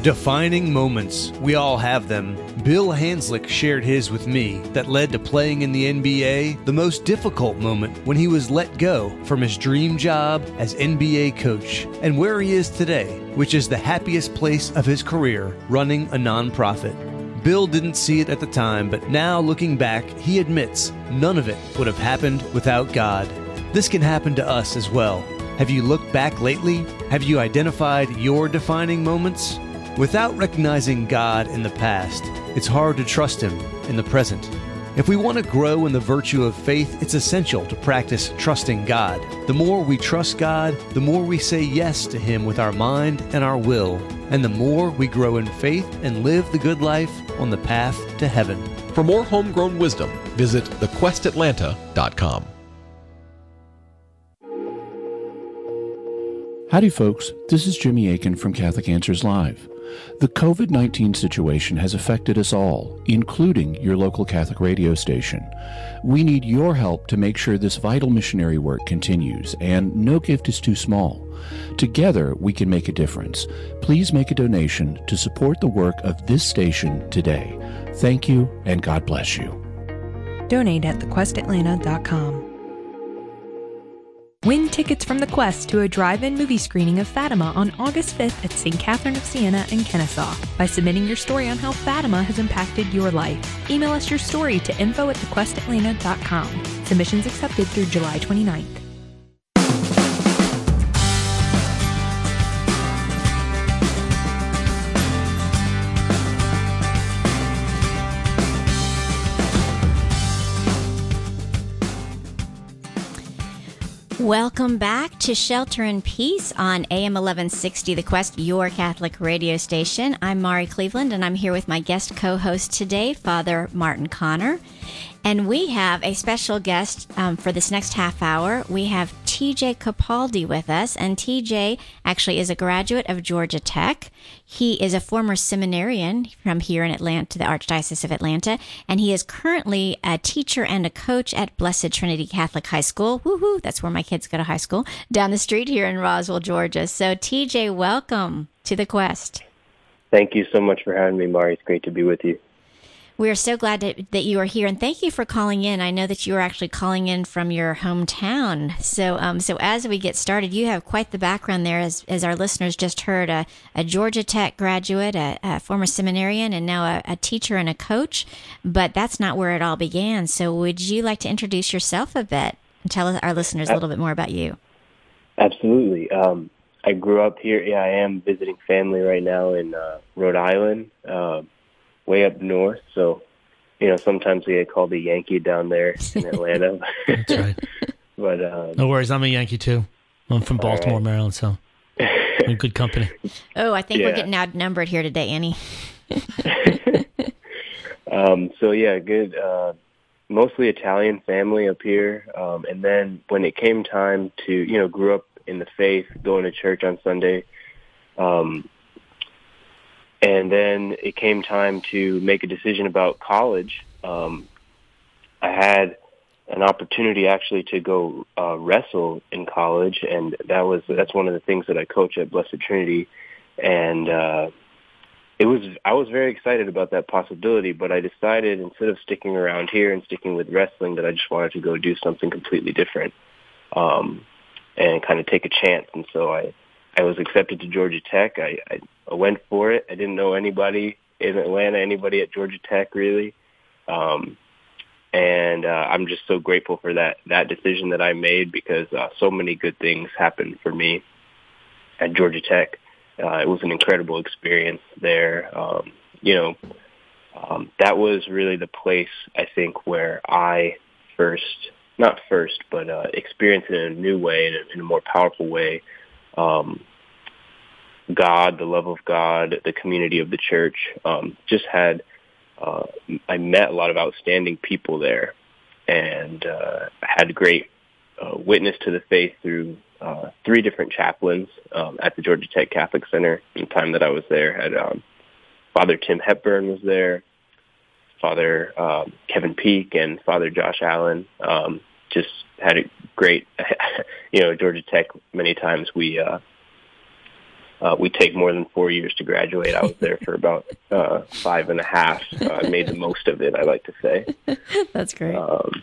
[SPEAKER 5] Defining moments. We all have them. Bill Hanzlik shared his with me that led to playing in the NBA, the most difficult moment when he was let go from his dream job as NBA coach, and where he is today, which is the happiest place of his career, running a nonprofit. Bill didn't see it at the time, but now looking back, he admits none of it would have happened without God. This can happen to us as well. Have you looked back lately? Have you identified your defining moments? Without recognizing God in the past, it's hard to trust Him in the present. If we want to grow in the virtue of faith, it's essential to practice trusting God. The more we trust God, the more we say yes to Him with our mind and our will, and the more we grow in faith and live the good life on the path to heaven.
[SPEAKER 4] For more homegrown wisdom, visit thequestatlanta.com.
[SPEAKER 6] Howdy, folks. This is Jimmy Akin from Catholic Answers Live. The COVID 19 situation has affected us all, including your local Catholic radio station. We need your help to make sure this vital missionary work continues, and no gift is too small. Together, we can make a difference. Please make a donation to support the work of this station today. Thank you, and God bless you.
[SPEAKER 7] Donate at thequestatlanta.com. Win tickets from the Quest to a drive-in movie screening of Fatima on August 5th at St. Catherine of Siena in Kennesaw by submitting your story on how Fatima has impacted your life. Email us your story to info at thequestatlanta.com. Submissions accepted through July 29th.
[SPEAKER 1] Welcome back to Shelter in Peace on AM 1160 The Quest, your Catholic radio station. I'm Mari Cleveland, and I'm here with my guest co host today, Father Martin Connor. And we have a special guest um, for this next half hour. We have TJ Capaldi with us, and TJ actually is a graduate of Georgia Tech. He is a former seminarian from here in Atlanta, the Archdiocese of Atlanta, and he is currently a teacher and a coach at Blessed Trinity Catholic High School. Woohoo! That's where my kids go to high school down the street here in Roswell, Georgia. So, TJ, welcome to the Quest.
[SPEAKER 8] Thank you so much for having me, Mari. It's great to be with you.
[SPEAKER 1] We are so glad to, that you are here, and thank you for calling in. I know that you are actually calling in from your hometown. So, um, so as we get started, you have quite the background there, as as our listeners just heard. A, a Georgia Tech graduate, a, a former seminarian, and now a, a, teacher and a coach. But that's not where it all began. So, would you like to introduce yourself a bit and tell our listeners a little bit more about you?
[SPEAKER 8] Absolutely. Um, I grew up here. Yeah, I am visiting family right now in uh, Rhode Island. Uh, way up north. So, you know, sometimes we get called a Yankee down there in Atlanta.
[SPEAKER 3] That's right.
[SPEAKER 8] but um,
[SPEAKER 3] no worries, I'm a Yankee too. I'm from Baltimore, right. Maryland, so in good company.
[SPEAKER 1] Oh, I think yeah. we're getting outnumbered here today, Annie.
[SPEAKER 8] um, so yeah, good. Uh, mostly Italian family up here, um, and then when it came time to, you know, grew up in the faith, going to church on Sunday. Um, and then it came time to make a decision about college. Um, I had an opportunity actually to go uh, wrestle in college, and that was that's one of the things that I coach at Blessed Trinity, and uh, it was I was very excited about that possibility. But I decided instead of sticking around here and sticking with wrestling, that I just wanted to go do something completely different, um, and kind of take a chance. And so I I was accepted to Georgia Tech. I, I, I went for it. I didn't know anybody in Atlanta, anybody at Georgia Tech really. Um, and uh, I'm just so grateful for that that decision that I made because uh, so many good things happened for me at Georgia Tech. Uh, it was an incredible experience there. Um, you know, um, that was really the place I think where I first, not first, but uh, experienced in a new way, in a, in a more powerful way, um, God, the love of God, the community of the church. Um, just had uh, I met a lot of outstanding people there, and uh, had great uh, witness to the faith through uh, three different chaplains um, at the Georgia Tech Catholic Center. In the time that I was there, had um, Father Tim Hepburn was there, Father um, Kevin Peak, and Father Josh Allen. Um, just had a great, you know, Georgia Tech. Many times we uh, uh, we take more than four years to graduate. I was there for about uh, five and a half. Uh, I made the most of it. I like to say.
[SPEAKER 1] That's great. Um,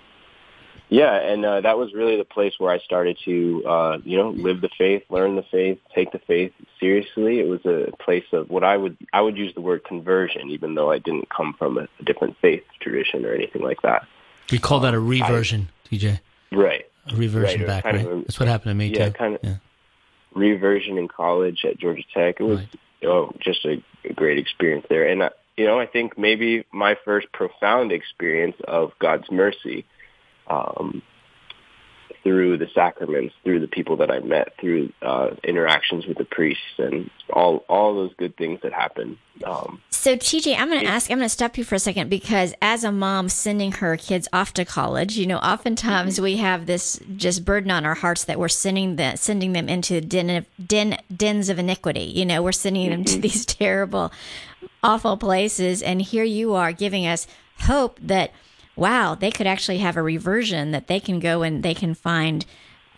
[SPEAKER 8] yeah, and uh, that was really the place where I started to, uh, you know, live the faith, learn the faith, take the faith seriously. It was a place of what I would I would use the word conversion, even though I didn't come from a, a different faith tradition or anything like that.
[SPEAKER 3] We call that a reversion, I, TJ.
[SPEAKER 8] Right.
[SPEAKER 3] A reversion right. back, right? A, That's what happened to me
[SPEAKER 8] yeah,
[SPEAKER 3] too.
[SPEAKER 8] Kind of yeah. Reversion in college at Georgia Tech. It was right. oh, just a, a great experience there, and I, you know, I think maybe my first profound experience of God's mercy um, through the sacraments, through the people that I met, through uh, interactions with the priests, and all all those good things that happen. Um,
[SPEAKER 1] so, TJ, I'm going to ask, I'm going to stop you for a second because as a mom sending her kids off to college, you know, oftentimes mm-hmm. we have this just burden on our hearts that we're sending the sending them into den of, den dens of iniquity. You know, we're sending them to mm-hmm. these terrible, awful places, and here you are giving us hope that wow, they could actually have a reversion that they can go and they can find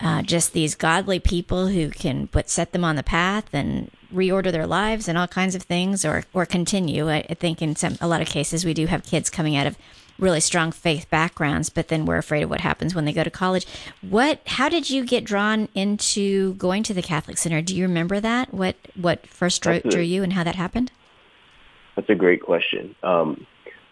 [SPEAKER 1] uh, just these godly people who can put set them on the path and reorder their lives and all kinds of things, or or continue. I, I think in some a lot of cases we do have kids coming out of really strong faith backgrounds, but then we're afraid of what happens when they go to college. What? How did you get drawn into going to the Catholic Center? Do you remember that? What what first drew, drew you and how that happened?
[SPEAKER 8] That's a great question. Um,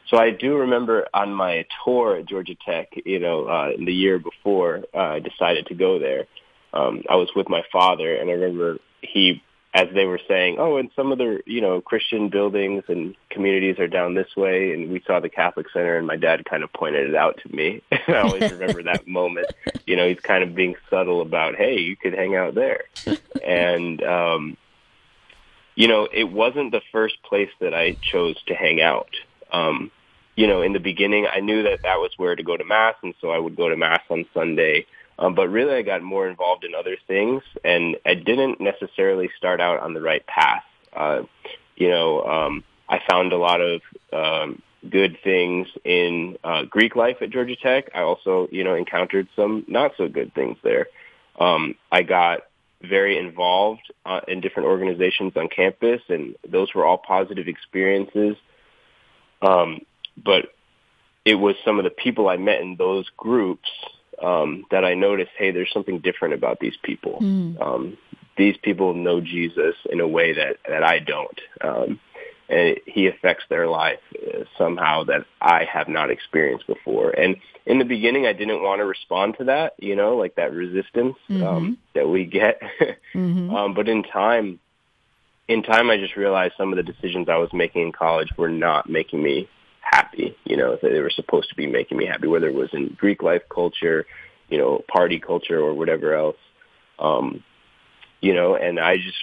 [SPEAKER 8] so I do remember on my tour at Georgia Tech, you know, uh, the year before uh, I decided to go there, um, I was with my father, and I remember he, as they were saying, oh, and some of the, you know, Christian buildings and communities are down this way, and we saw the Catholic Center, and my dad kind of pointed it out to me. I always remember that moment. you know, he's kind of being subtle about, hey, you could hang out there. and, um, you know, it wasn't the first place that I chose to hang out. Um, you know, in the beginning, I knew that that was where to go to mass, and so I would go to mass on Sunday. Um, but really, I got more involved in other things, and I didn't necessarily start out on the right path. Uh, you know, um, I found a lot of um, good things in uh, Greek life at Georgia Tech. I also, you know, encountered some not so good things there. Um, I got very involved uh, in different organizations on campus, and those were all positive experiences. Um, but it was some of the people I met in those groups um, that I noticed, hey, there's something different about these people. Mm. Um, these people know Jesus in a way that that I don't, um, and he affects their life uh, somehow that I have not experienced before. And in the beginning, I didn't want to respond to that, you know, like that resistance um, mm-hmm. um, that we get. mm-hmm. um, but in time, in time, I just realized some of the decisions I was making in college were not making me happy. You know, they were supposed to be making me happy, whether it was in Greek life culture, you know, party culture or whatever else. Um, you know, and I just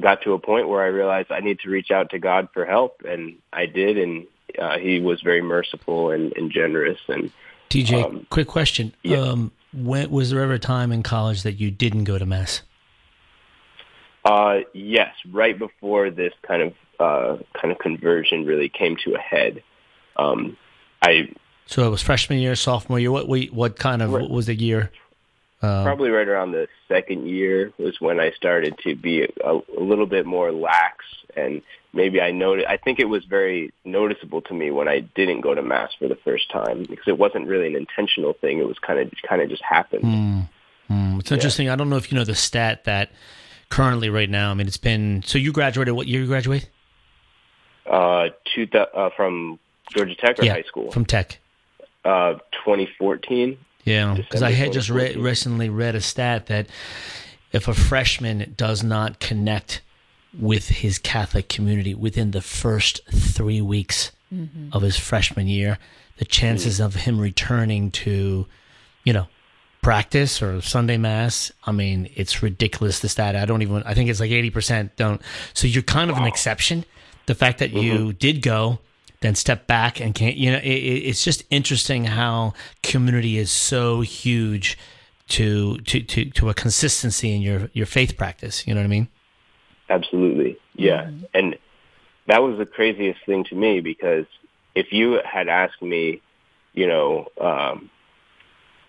[SPEAKER 8] got to a point where I realized I need to reach out to God for help, and I did, and uh, He was very merciful and, and generous. And
[SPEAKER 3] TJ, um, quick question: yeah. um, when, Was there ever a time in college that you didn't go to mass?
[SPEAKER 8] Uh, yes, right before this kind of uh, kind of conversion really came to a head. Um, I
[SPEAKER 3] so it was freshman year, sophomore year. What we what kind of what was the year?
[SPEAKER 8] Um, probably right around the second year was when I started to be a, a little bit more lax, and maybe I noted. I think it was very noticeable to me when I didn't go to mass for the first time because it wasn't really an intentional thing. It was kind of kind of just happened.
[SPEAKER 3] Mm, mm. It's interesting. Yeah. I don't know if you know the stat that currently right now. I mean, it's been so you graduated. What year you graduated?
[SPEAKER 8] Uh, two th- uh, from Georgia Tech or
[SPEAKER 3] yeah,
[SPEAKER 8] high school?
[SPEAKER 3] From Tech.
[SPEAKER 8] Uh, 2014.
[SPEAKER 3] Yeah, because I had just re- recently read a stat that if a freshman does not connect with his Catholic community within the first three weeks mm-hmm. of his freshman year, the chances mm-hmm. of him returning to, you know, practice or Sunday mass, I mean, it's ridiculous. The stat I don't even. I think it's like eighty percent don't. So you're kind of wow. an exception. The fact that mm-hmm. you did go then step back and can't you know it, it's just interesting how community is so huge to to to to a consistency in your your faith practice you know what i mean
[SPEAKER 8] absolutely yeah mm-hmm. and that was the craziest thing to me because if you had asked me you know um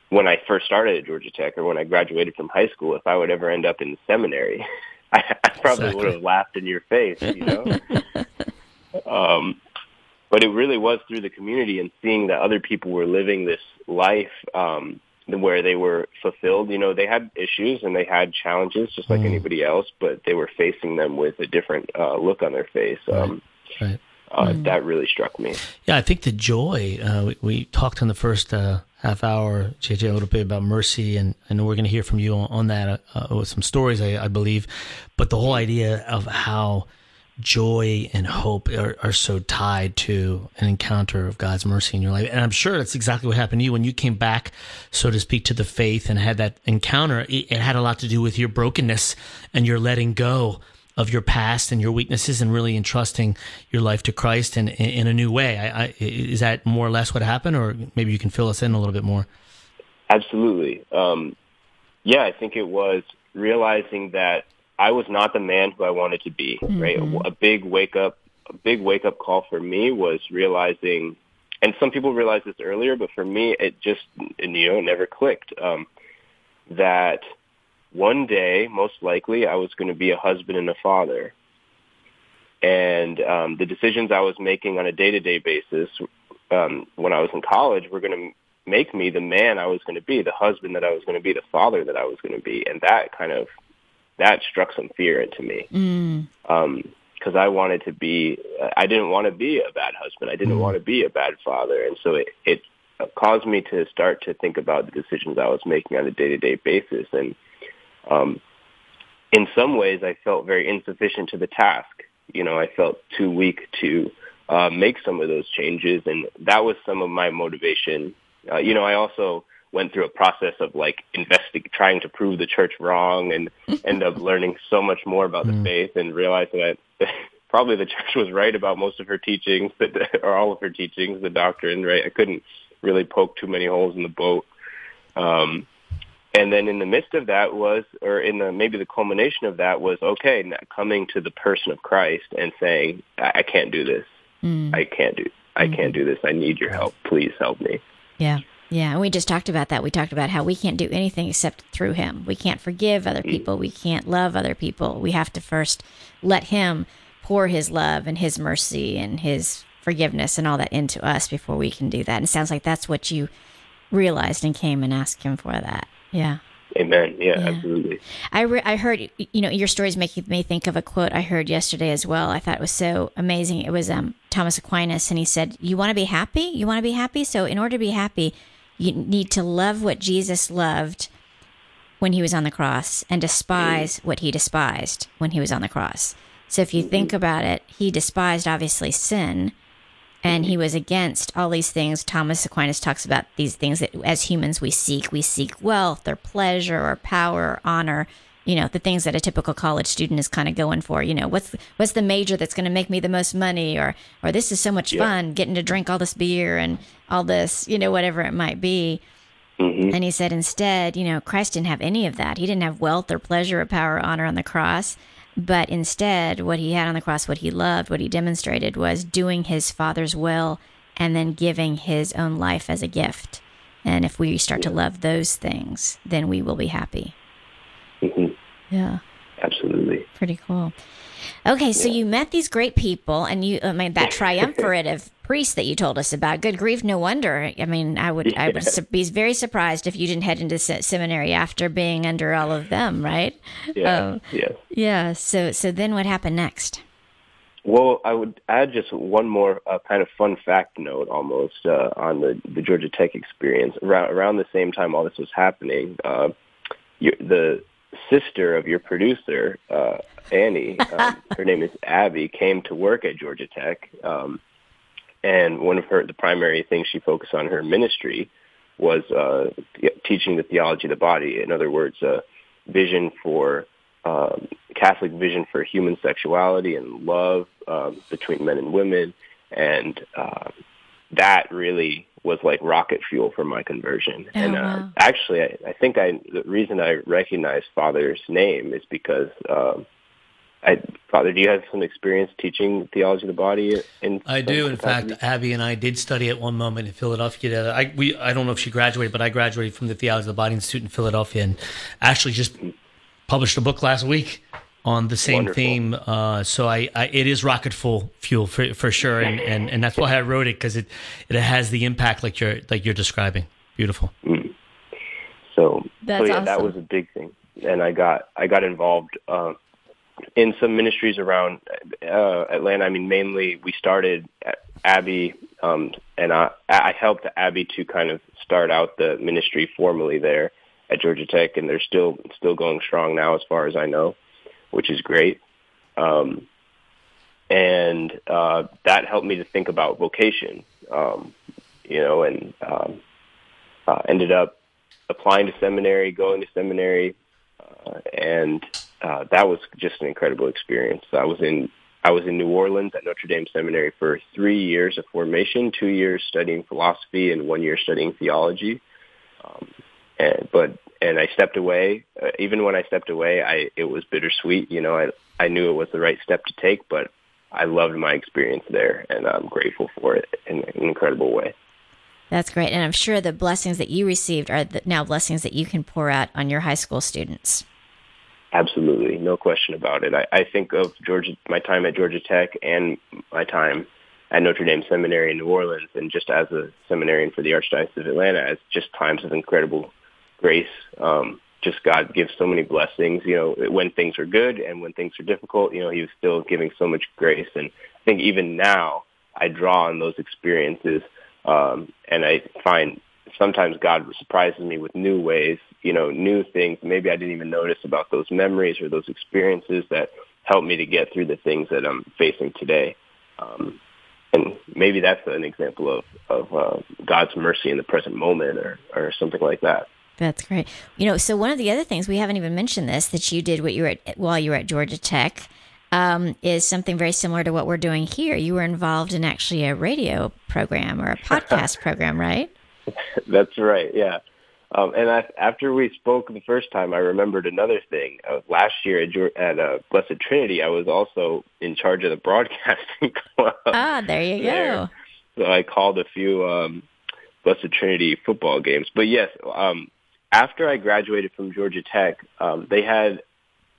[SPEAKER 8] when i first started at georgia tech or when i graduated from high school if i would ever end up in seminary I, I probably exactly. would have laughed in your face, you know. um, but it really was through the community and seeing that other people were living this life um, where they were fulfilled. You know, they had issues and they had challenges just like mm. anybody else, but they were facing them with a different uh, look on their face. Um, right. right. Uh, mm. That really struck me.
[SPEAKER 3] Yeah, I think the joy. Uh, we, we, talked on the first uh, half hour, TJ, a little bit about mercy, and I know we're going to hear from you on, on that uh, with some stories, I, I, believe. But the whole idea of how joy and hope are, are so tied to an encounter of God's mercy in your life. And I'm sure that's exactly what happened to you when you came back, so to speak, to the faith and had that encounter. It, it had a lot to do with your brokenness and your letting go of your past and your weaknesses and really entrusting your life to Christ in, in, in a new way. I, I, is that more or less what happened, or maybe you can fill us in a little bit more?
[SPEAKER 8] Absolutely. Um, yeah, I think it was realizing that I was not the man who I wanted to be. Mm-hmm. Right, a, a big wake up, a big wake up call for me was realizing, and some people realized this earlier, but for me, it just you know never clicked. Um, that one day, most likely, I was going to be a husband and a father, and um, the decisions I was making on a day to day basis um, when I was in college were going to make me the man I was going to be, the husband that I was going to be, the father that I was going to be, and that kind of that struck some fear into me. Mm. Um, because I wanted to be, I didn't want to be a bad husband. I didn't mm. want to be a bad father, and so it, it caused me to start to think about the decisions I was making on a day-to-day basis. And um, in some ways, I felt very insufficient to the task. You know, I felt too weak to uh, make some of those changes, and that was some of my motivation. Uh, you know, I also went through a process of like investing, trying to prove the church wrong, and end up learning so much more about the faith and realizing that probably the church was right about most of her teachings, or all of her teachings, the doctrine. Right, I couldn't really poke too many holes in the boat. Um, and then in the midst of that was, or in the maybe the culmination of that was, okay, coming to the person of Christ and saying, I, I can't do this. Mm. I can't do. I mm-hmm. can't do this. I need your help. Please help me.
[SPEAKER 1] Yeah. Yeah, and we just talked about that. We talked about how we can't do anything except through him. We can't forgive other mm. people. We can't love other people. We have to first let him pour his love and his mercy and his forgiveness and all that into us before we can do that. And it sounds like that's what you realized and came and asked him for that. Yeah.
[SPEAKER 8] Amen. Yeah, yeah. absolutely.
[SPEAKER 1] I, re- I heard, you know, your stories making me think of a quote I heard yesterday as well. I thought it was so amazing. It was um, Thomas Aquinas, and he said, You want to be happy? You want to be happy? So, in order to be happy, you need to love what Jesus loved when he was on the cross and despise what he despised when he was on the cross. So, if you think about it, he despised obviously sin and he was against all these things. Thomas Aquinas talks about these things that as humans we seek. We seek wealth or pleasure or power or honor. You know, the things that a typical college student is kind of going for. You know, what's the, what's the major that's going to make me the most money, or or this is so much yeah. fun getting to drink all this beer and all this, you know, whatever it might be. Mm-hmm. And he said instead, you know, Christ didn't have any of that. He didn't have wealth or pleasure or power or honor on the cross. But instead, what he had on the cross, what he loved, what he demonstrated was doing his Father's will and then giving his own life as a gift. And if we start to love those things, then we will be happy.
[SPEAKER 8] Mm-hmm.
[SPEAKER 1] Yeah.
[SPEAKER 8] Absolutely.
[SPEAKER 1] Pretty cool. Okay, so yeah. you met these great people, and you, I mean, that triumvirate of priests that you told us about. Good grief, no wonder. I mean, I would, yeah. I would be very surprised if you didn't head into seminary after being under all of them, right?
[SPEAKER 8] Yeah. Um, yeah.
[SPEAKER 1] Yeah. So, so then what happened next?
[SPEAKER 8] Well, I would add just one more uh, kind of fun fact note almost uh, on the, the Georgia Tech experience. Around, around the same time all this was happening, uh, you, the sister of your producer, uh, Annie, um, her name is Abby, came to work at Georgia Tech. Um, and one of her, the primary things she focused on her ministry was uh, teaching the theology of the body. In other words, a vision for um, Catholic vision for human sexuality and love um, between men and women, and uh, that really was like rocket fuel for my conversion.
[SPEAKER 1] Oh,
[SPEAKER 8] and uh,
[SPEAKER 1] wow.
[SPEAKER 8] actually, I, I think I the reason I recognize Father's name is because. Um, I, Father, do you have some experience teaching theology of the body? In
[SPEAKER 3] I do. In fact, Abby and I did study at one moment in Philadelphia. I we I don't know if she graduated, but I graduated from the Theology of the Body Institute in Philadelphia, and actually just published a book last week on the same
[SPEAKER 8] Wonderful.
[SPEAKER 3] theme. Uh, so I, I, it is rocket full fuel for for sure, and, and, and that's why I wrote it because it it has the impact like you're like you're describing. Beautiful.
[SPEAKER 8] Mm. So,
[SPEAKER 1] that's
[SPEAKER 8] so yeah,
[SPEAKER 1] awesome.
[SPEAKER 8] that was a big thing, and I got I got involved uh, in some ministries around uh, Atlanta. I mean, mainly we started at Abby, um, and I I helped Abby to kind of start out the ministry formally there at Georgia Tech, and they're still still going strong now, as far as I know which is great. Um, and uh, that helped me to think about vocation, um, you know, and um, uh, ended up applying to seminary, going to seminary, uh, and uh, that was just an incredible experience. I was in I was in New Orleans at Notre Dame Seminary for three years of formation, two years studying philosophy, and one year studying theology. Um, and, but and I stepped away. Uh, even when I stepped away, I it was bittersweet. You know, I I knew it was the right step to take, but I loved my experience there, and I'm grateful for it in an incredible way.
[SPEAKER 1] That's great, and I'm sure the blessings that you received are the, now blessings that you can pour out on your high school students.
[SPEAKER 8] Absolutely, no question about it. I, I think of Georgia, my time at Georgia Tech, and my time at Notre Dame Seminary in New Orleans, and just as a seminarian for the Archdiocese of Atlanta, as just times of incredible grace. Um, just God gives so many blessings, you know, when things are good and when things are difficult, you know, he was still giving so much grace. And I think even now I draw on those experiences. Um, and I find sometimes God surprises me with new ways, you know, new things maybe I didn't even notice about those memories or those experiences that help me to get through the things that I'm facing today. Um, and maybe that's an example of of uh, God's mercy in the present moment, or or something like that.
[SPEAKER 1] That's great. You know, so one of the other things we haven't even mentioned this that you did what you were at, while you were at Georgia Tech um, is something very similar to what we're doing here. You were involved in actually a radio program or a podcast program, right?
[SPEAKER 8] That's right. Yeah. Um, and I, after we spoke the first time, I remembered another thing. Uh, last year at, at uh, Blessed Trinity, I was also in charge of the broadcasting club.
[SPEAKER 1] Ah, there you there.
[SPEAKER 8] go. So I called a few um, Blessed Trinity football games. But yes, um, after I graduated from Georgia Tech, um, they had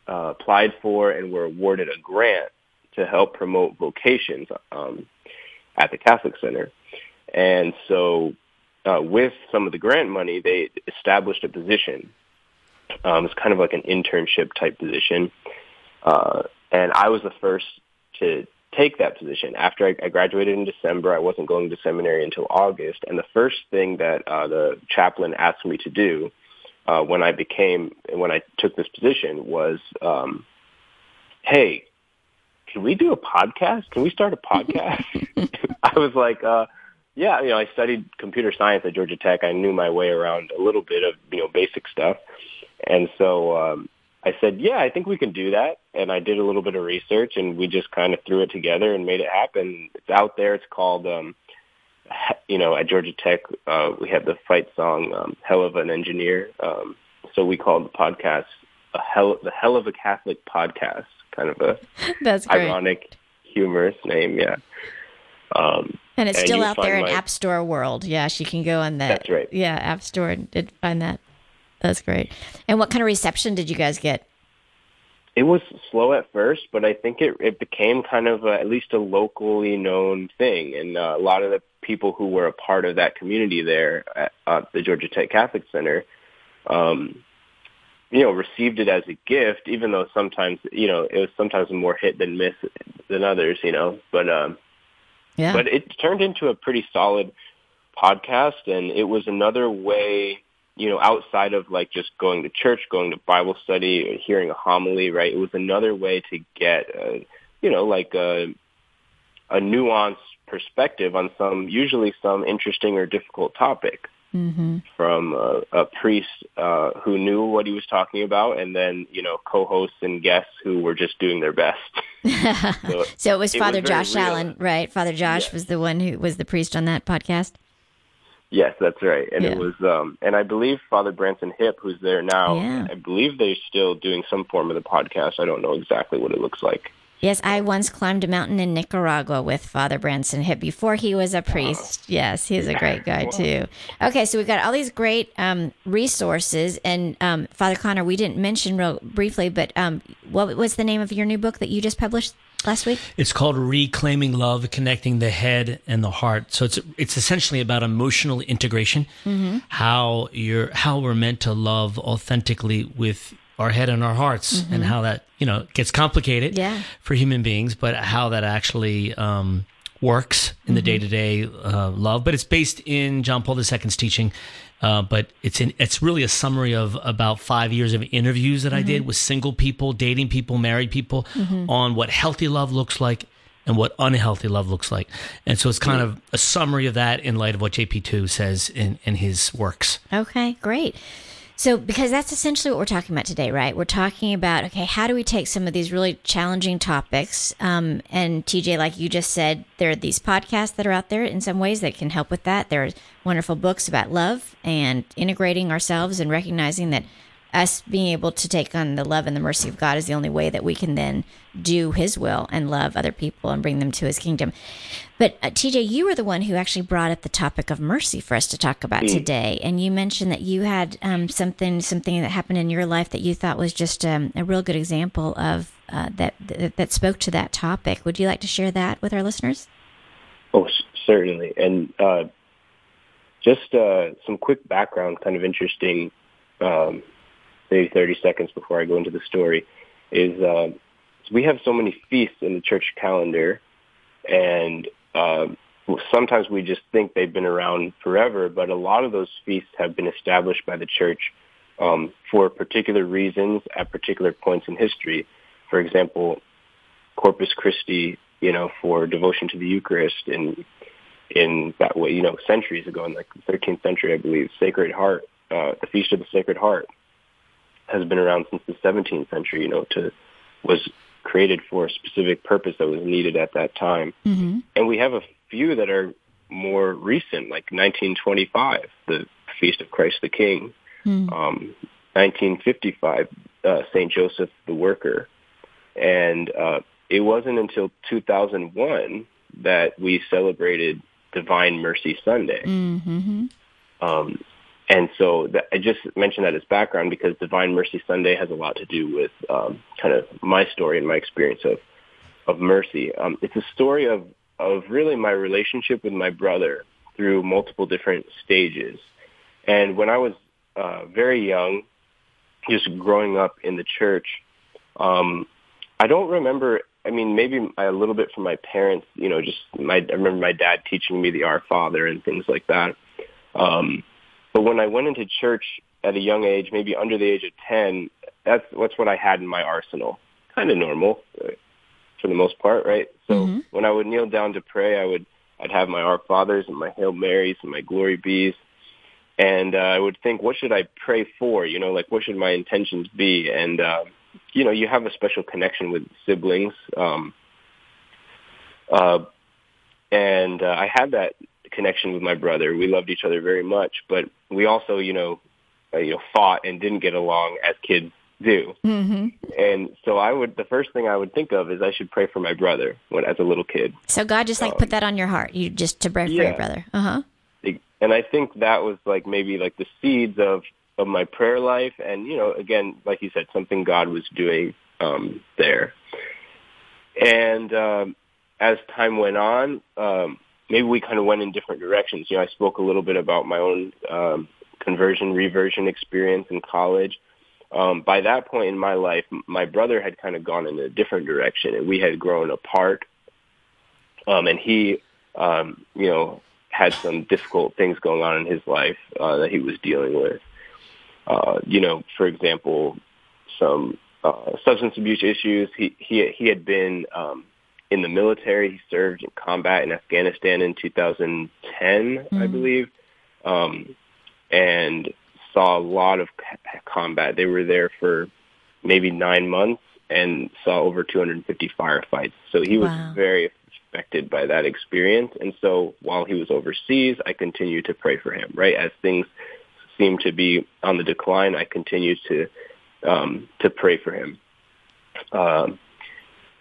[SPEAKER 8] uh, applied for and were awarded a grant to help promote vocations um, at the Catholic Center. And so uh, with some of the grant money, they established a position. Um, it's kind of like an internship type position. Uh, and I was the first to take that position. After I, I graduated in December, I wasn't going to seminary until August. And the first thing that uh, the chaplain asked me to do uh, when I became, when I took this position was, um, hey, can we do a podcast? Can we start a podcast? I was like, uh, yeah, you know, I studied computer science at Georgia Tech. I knew my way around a little bit of, you know, basic stuff. And so um, I said, yeah, I think we can do that. And I did a little bit of research and we just kind of threw it together and made it happen. It's out there. It's called, um, you know, at Georgia Tech, uh, we have the fight song, um, Hell of an Engineer. Um, so we called the podcast a hell, the Hell of a Catholic podcast, kind of a
[SPEAKER 1] That's
[SPEAKER 8] ironic, humorous name. Yeah.
[SPEAKER 1] Um, and it's and still out there in my... App Store world. Yeah, she can go on that.
[SPEAKER 8] That's right.
[SPEAKER 1] Yeah, App Store and find that. That's great. And what kind of reception did you guys get?
[SPEAKER 8] It was slow at first, but I think it it became kind of a, at least a locally known thing, and uh, a lot of the people who were a part of that community there at uh, the Georgia Tech Catholic Center, um, you know, received it as a gift, even though sometimes you know it was sometimes more hit than miss than others, you know, but. um
[SPEAKER 1] yeah.
[SPEAKER 8] But it turned into a pretty solid podcast, and it was another way, you know, outside of like just going to church, going to Bible study, or hearing a homily, right? It was another way to get, uh, you know, like a, a nuanced perspective on some, usually some interesting or difficult topic
[SPEAKER 1] mm-hmm.
[SPEAKER 8] from a, a priest uh, who knew what he was talking about, and then you know co-hosts and guests who were just doing their best.
[SPEAKER 1] so, so, it was it Father was Josh. Allen, right? Father Josh yes. was the one who was the priest on that podcast.
[SPEAKER 8] Yes, that's right. And yeah. it was, um, and I believe Father Branson Hipp, who's there now,
[SPEAKER 1] yeah.
[SPEAKER 8] I believe they're still doing some form of the podcast. I don't know exactly what it looks like.
[SPEAKER 1] Yes, I once climbed a mountain in Nicaragua with Father Branson Hipp before he was a priest. Yes, he's a great guy too. Okay, so we've got all these great um, resources, and um, Father Connor, we didn't mention real briefly, but um, what was the name of your new book that you just published last week?
[SPEAKER 3] It's called Reclaiming Love: Connecting the Head and the Heart. So it's it's essentially about emotional integration,
[SPEAKER 1] mm-hmm.
[SPEAKER 3] how you're how we're meant to love authentically with our head and our hearts mm-hmm. and how that you know gets complicated
[SPEAKER 1] yeah.
[SPEAKER 3] for human beings but how that actually um, works in the day to day love but it's based in john paul ii's teaching uh, but it's in, it's really a summary of about five years of interviews that mm-hmm. I did with single people, dating people, married people
[SPEAKER 1] mm-hmm.
[SPEAKER 3] on what healthy love looks like and what unhealthy love looks like. And so it's kind of a summary of that in light of what JP2 says in, in his works.
[SPEAKER 1] Okay, great. So, because that's essentially what we're talking about today, right? We're talking about, okay, how do we take some of these really challenging topics? Um, and TJ, like you just said, there are these podcasts that are out there in some ways that can help with that. There are wonderful books about love and integrating ourselves and recognizing that us being able to take on the love and the mercy of God is the only way that we can then do His will and love other people and bring them to His kingdom. But uh, TJ, you were the one who actually brought up the topic of mercy for us to talk about mm. today, and you mentioned that you had um, something something that happened in your life that you thought was just um, a real good example of uh, that, that that spoke to that topic. Would you like to share that with our listeners?
[SPEAKER 8] Oh, certainly, and uh, just uh, some quick background, kind of interesting. Um, maybe 30 seconds before I go into the story, is uh, we have so many feasts in the church calendar, and uh, sometimes we just think they've been around forever, but a lot of those feasts have been established by the church um, for particular reasons at particular points in history. For example, Corpus Christi you know, for devotion to the Eucharist in in that way, you know, centuries ago, in like the 13th century, I believe, Sacred Heart, uh, the Feast of the Sacred Heart, has been around since the 17th century. You know, to was created for a specific purpose that was needed at that time,
[SPEAKER 1] Mm-hmm.
[SPEAKER 8] and we have a few that are more recent, like 1925, the Feast of Christ the King,
[SPEAKER 1] Mm.
[SPEAKER 8] um, 1955, uh, Saint Joseph the Worker, and uh, it wasn't until 2001 that we celebrated Divine Mercy Sunday.
[SPEAKER 1] Mm-hmm.
[SPEAKER 8] Um, and so that, I just mentioned that as background because Divine Mercy Sunday has a lot to do with um, kind of my story and my experience of of mercy. Um, it's a story of of really my relationship with my brother through multiple different stages. And when I was uh, very young, just growing up in the church, um, I don't remember. I mean, maybe a little bit from my parents. You know, just my. I remember my dad teaching me the Our Father and things like that. Um, but when I went into church at a young age, maybe under the age of ten, that's that's what I had in my arsenal. Kind of normal, uh, for the most part, right? So
[SPEAKER 1] Mhm.
[SPEAKER 8] when I would kneel down to pray, I would I'd have my Our Fathers and my Hail Marys and my Glory Be's, and uh, I would think, what should I pray for? You know, like what should my intentions be? And uh, you know, you have a special connection with siblings. Um, uh, and uh, I had that connection with my brother. We loved each other very much, but we also, you know, uh, you know, fought and didn't get along as kids do.
[SPEAKER 1] Mm-hmm.
[SPEAKER 8] And so I would, the first thing I would think of is I should pray for my brother when as a little kid.
[SPEAKER 1] So God just like
[SPEAKER 8] Um,
[SPEAKER 1] put that on your heart. You just to pray for your brother. Uh huh.
[SPEAKER 8] and I think that was like maybe like the seeds of of my prayer life, and you know, again, like you said, something God was doing um, there. And um, as time went on, um, maybe we kind of went in different directions. You know, I spoke a little bit about my own um, conversion reversion experience in college. Um, by that point in my life, my brother had kind of gone in a different direction, and we had grown apart. Um, and he, um, you know, had some difficult things going on in his life uh, that he was dealing with. Uh, you know, for example, some uh, substance abuse issues. He he he had been um, in the military. He served in combat in Afghanistan in 2010, I
[SPEAKER 1] Mhm.
[SPEAKER 8] believe, um, and saw a lot of c- combat. They were there for maybe nine months and saw over 250 firefights. So he was
[SPEAKER 1] Wow.
[SPEAKER 8] very affected by that experience. And so while he was overseas, I continued to pray for him, right? As things seemed to be on the decline, I continued to, um, to pray for him. Um,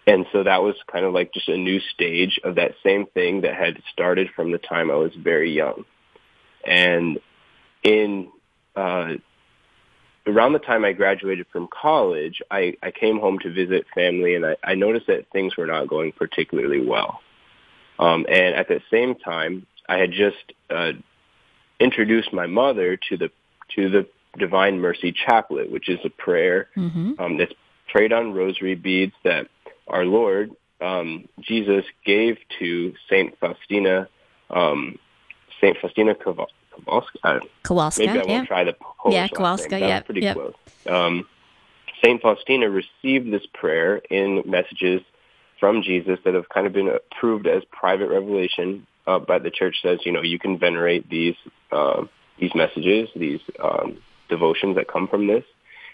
[SPEAKER 8] and so that was kind of like just a new stage of that same thing that had started from the time I was very young. And in, uh, around the time I graduated from college, I, I came home to visit family and I, I noticed that things were not going particularly well. Um, and at the same time, I had just uh, introduced my mother to the to the Divine Mercy Chaplet, which is a prayer
[SPEAKER 1] Mm-hmm.
[SPEAKER 8] um, that's prayed on rosary beads that our Lord um, Jesus gave to Saint Faustina, um, Saint Faustina Kowal- Kowalska.
[SPEAKER 1] Kowalska.
[SPEAKER 8] Maybe I won't
[SPEAKER 1] yeah.
[SPEAKER 8] try the Polish
[SPEAKER 1] Yeah, Kowalska,
[SPEAKER 8] name. That was pretty
[SPEAKER 1] yep.
[SPEAKER 8] close. Um, Saint Faustina received this prayer in messages from Jesus that have kind of been approved as private revelation. Uh, but the church says, you know, you can venerate these uh, these messages, these um, devotions that come from this.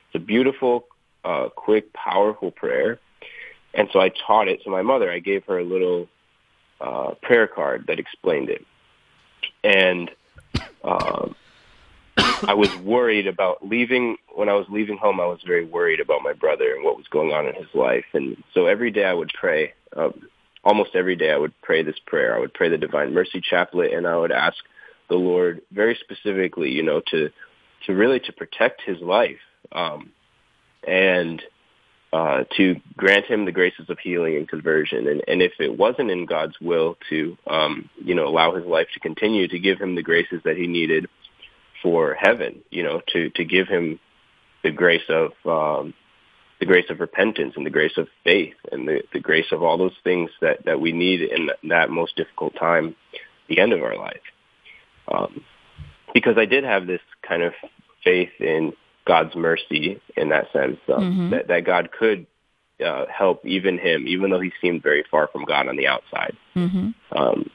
[SPEAKER 8] It's a beautiful, uh, quick, powerful prayer. And so I taught it to my mother. I gave her a little uh, prayer card that explained it. And um, I was worried about leaving. When I was leaving home, I was very worried about my brother and what was going on in his life. And so every day I would pray. Um, almost every day I would pray this prayer. I would pray the Divine Mercy Chaplet, and I would ask the Lord very specifically, you know, to to really to protect his life um, and uh, to grant him the graces of healing and conversion. And, and if it wasn't in God's will to, um, you know, allow his life to continue, to give him the graces that he needed for heaven, you know, to, to give him the grace of, um, the grace of repentance and the grace of faith and the, the grace of all those things that, that we need in that most difficult time, the end of our life. Um, because I did have this kind of faith in God's mercy in that sense, um,
[SPEAKER 1] Mhm.
[SPEAKER 8] that, that God could uh, help even him, even though he seemed very far from God on the outside.
[SPEAKER 1] Mm-hmm.
[SPEAKER 8] Um,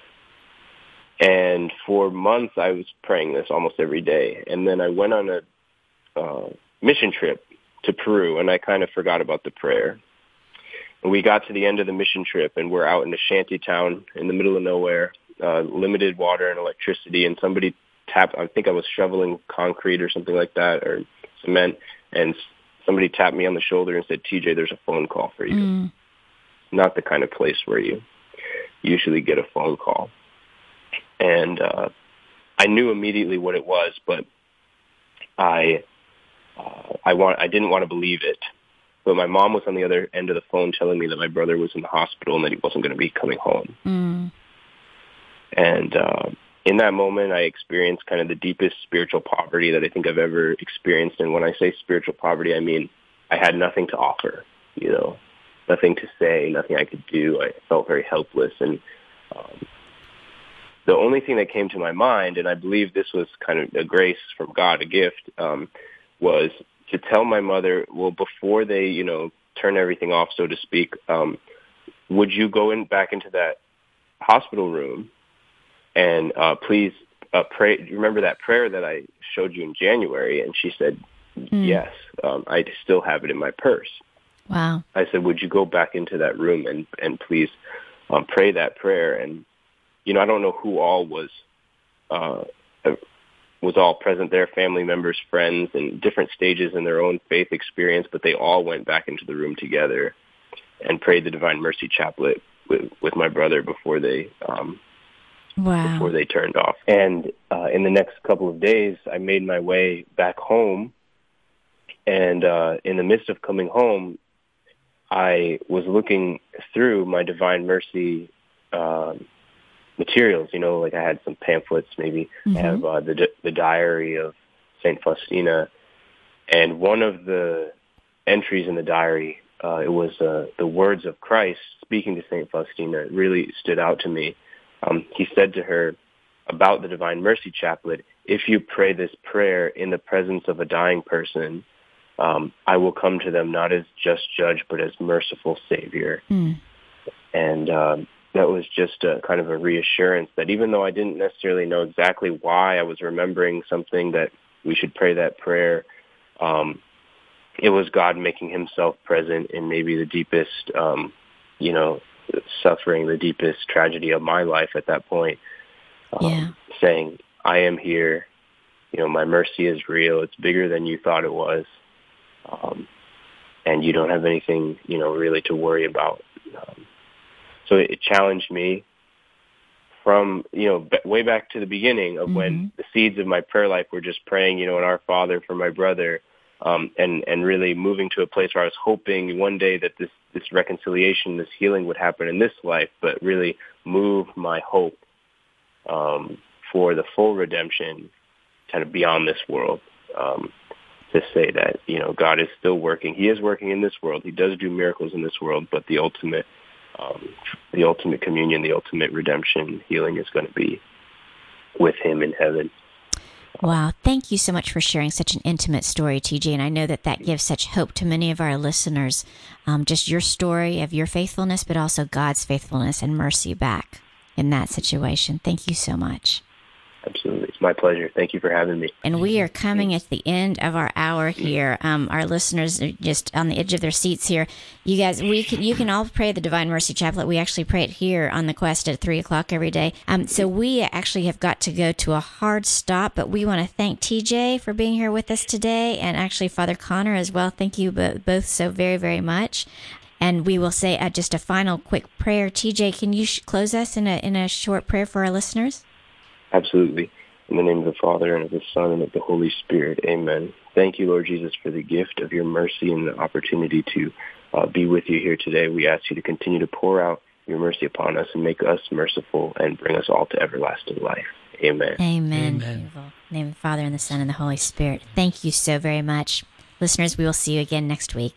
[SPEAKER 8] and for months, I was praying this almost every day. And then I went on a uh, mission trip to Peru, and I kind of forgot about the prayer. And we got to the end of the mission trip, and we're out in a shanty town in the middle of nowhere, uh, limited water and electricity, and somebody tapped. I think I was shoveling concrete or something like that, or cement, and somebody tapped me on the shoulder and said, "TJ, there's a phone call for you."
[SPEAKER 1] Mm.
[SPEAKER 8] Not the kind of place where you usually get a phone call, and uh, I knew immediately what it was, but I uh, I want I didn't want to believe it. But my mom was on the other end of the phone telling me that my brother was in the hospital and that he wasn't going to be coming home.
[SPEAKER 1] Mm.
[SPEAKER 8] And uh, in that moment, I experienced kind of the deepest spiritual poverty that I think I've ever experienced. And when I say spiritual poverty, I mean I had nothing to offer, you know, nothing to say, nothing I could do. I felt very helpless. And um, the only thing that came to my mind, and I believe this was kind of a grace from God, a gift, um, was to tell my mother, well, before they, you know, turn everything off, so to speak, um, would you go in back into that hospital room and uh, please uh, pray? Remember that prayer that I showed you in January? And she said,
[SPEAKER 1] Mm.
[SPEAKER 8] yes. Um, I still have it in my purse.
[SPEAKER 1] Wow.
[SPEAKER 8] I said, would you go back into that room and, and please um, pray that prayer? And, you know, I don't know who all was, uh, was all present there, family members, friends, and different stages in their own faith experience, but they all went back into the room together and prayed the Divine Mercy Chaplet with, with my brother before they, um,
[SPEAKER 1] Wow.
[SPEAKER 8] before they turned off. And uh, in the next couple of days, I made my way back home. And uh, in the midst of coming home, I was looking through my Divine Mercy um, materials. You know, like I had some pamphlets. Maybe
[SPEAKER 1] Mhm.
[SPEAKER 8] I have uh, the di- the diary of Saint Faustina, and one of the entries in the diary, uh, it was uh, the words of Christ speaking to Saint Faustina. It really stood out to me. Um, he said to her about the Divine Mercy Chaplet, "If you pray this prayer in the presence of a dying person." Um, I will come to them not as just judge, but as merciful Savior
[SPEAKER 1] Mm.
[SPEAKER 8] and um, that was just a kind of a reassurance that even though I didn't necessarily know exactly why I was remembering something that we should pray that prayer, um, it was God making Himself present in maybe the deepest, um, you know, suffering, the deepest tragedy of my life at that point, um,
[SPEAKER 1] Yeah.
[SPEAKER 8] saying, "I am here. You know, my mercy is real. It's bigger than you thought it was." Um, and you don't have anything, you know, really to worry about. Um, so it, it challenged me from, you know, b- way back to the beginning of when the seeds of my prayer life were just praying, you know, in our Father for my brother, um, and and really moving to a place where I was hoping one day that this this reconciliation, this healing would happen in this life, but really move my hope um, for the full redemption, kind of beyond this world. Um, to say that you know God is still working. He is working in this world. He does do miracles in this world, but the ultimate, um, the ultimate communion, the ultimate redemption, healing is going to be with Him in heaven.
[SPEAKER 1] Wow. Thank you so much for sharing such an intimate story, TJ. And I know that that gives such hope to many of our listeners. Um, just your story of your faithfulness, but also God's faithfulness and mercy back in that situation. Thank you so much.
[SPEAKER 8] Absolutely, it's my pleasure. Thank you for having me.
[SPEAKER 1] And we are coming at the end of our hour here. Um, our listeners are just on the edge of their seats here. You guys, we can you can all pray the Divine Mercy Chaplet. We actually pray it here on the Quest at three o'clock every day. Um, so we actually have got to go to a hard stop, but we want to thank TJ for being here with us today, and actually Father Connor as well. Thank you both so very very much. And we will say uh, just a final quick prayer. TJ, can you sh- close us in a in a short prayer for our listeners?
[SPEAKER 8] Absolutely. In the name of the Father and of the Son and of the Holy Spirit. Amen. Thank you, Lord Jesus, for the gift of your mercy and the opportunity to uh, be with you here today. We ask you to continue to pour out your mercy upon us and make us merciful and bring us all to everlasting life. Amen.
[SPEAKER 1] Amen.
[SPEAKER 3] Amen.
[SPEAKER 1] In the name of the Father and the Son and the Holy Spirit. Thank you so very much. Listeners, we will see you again next week.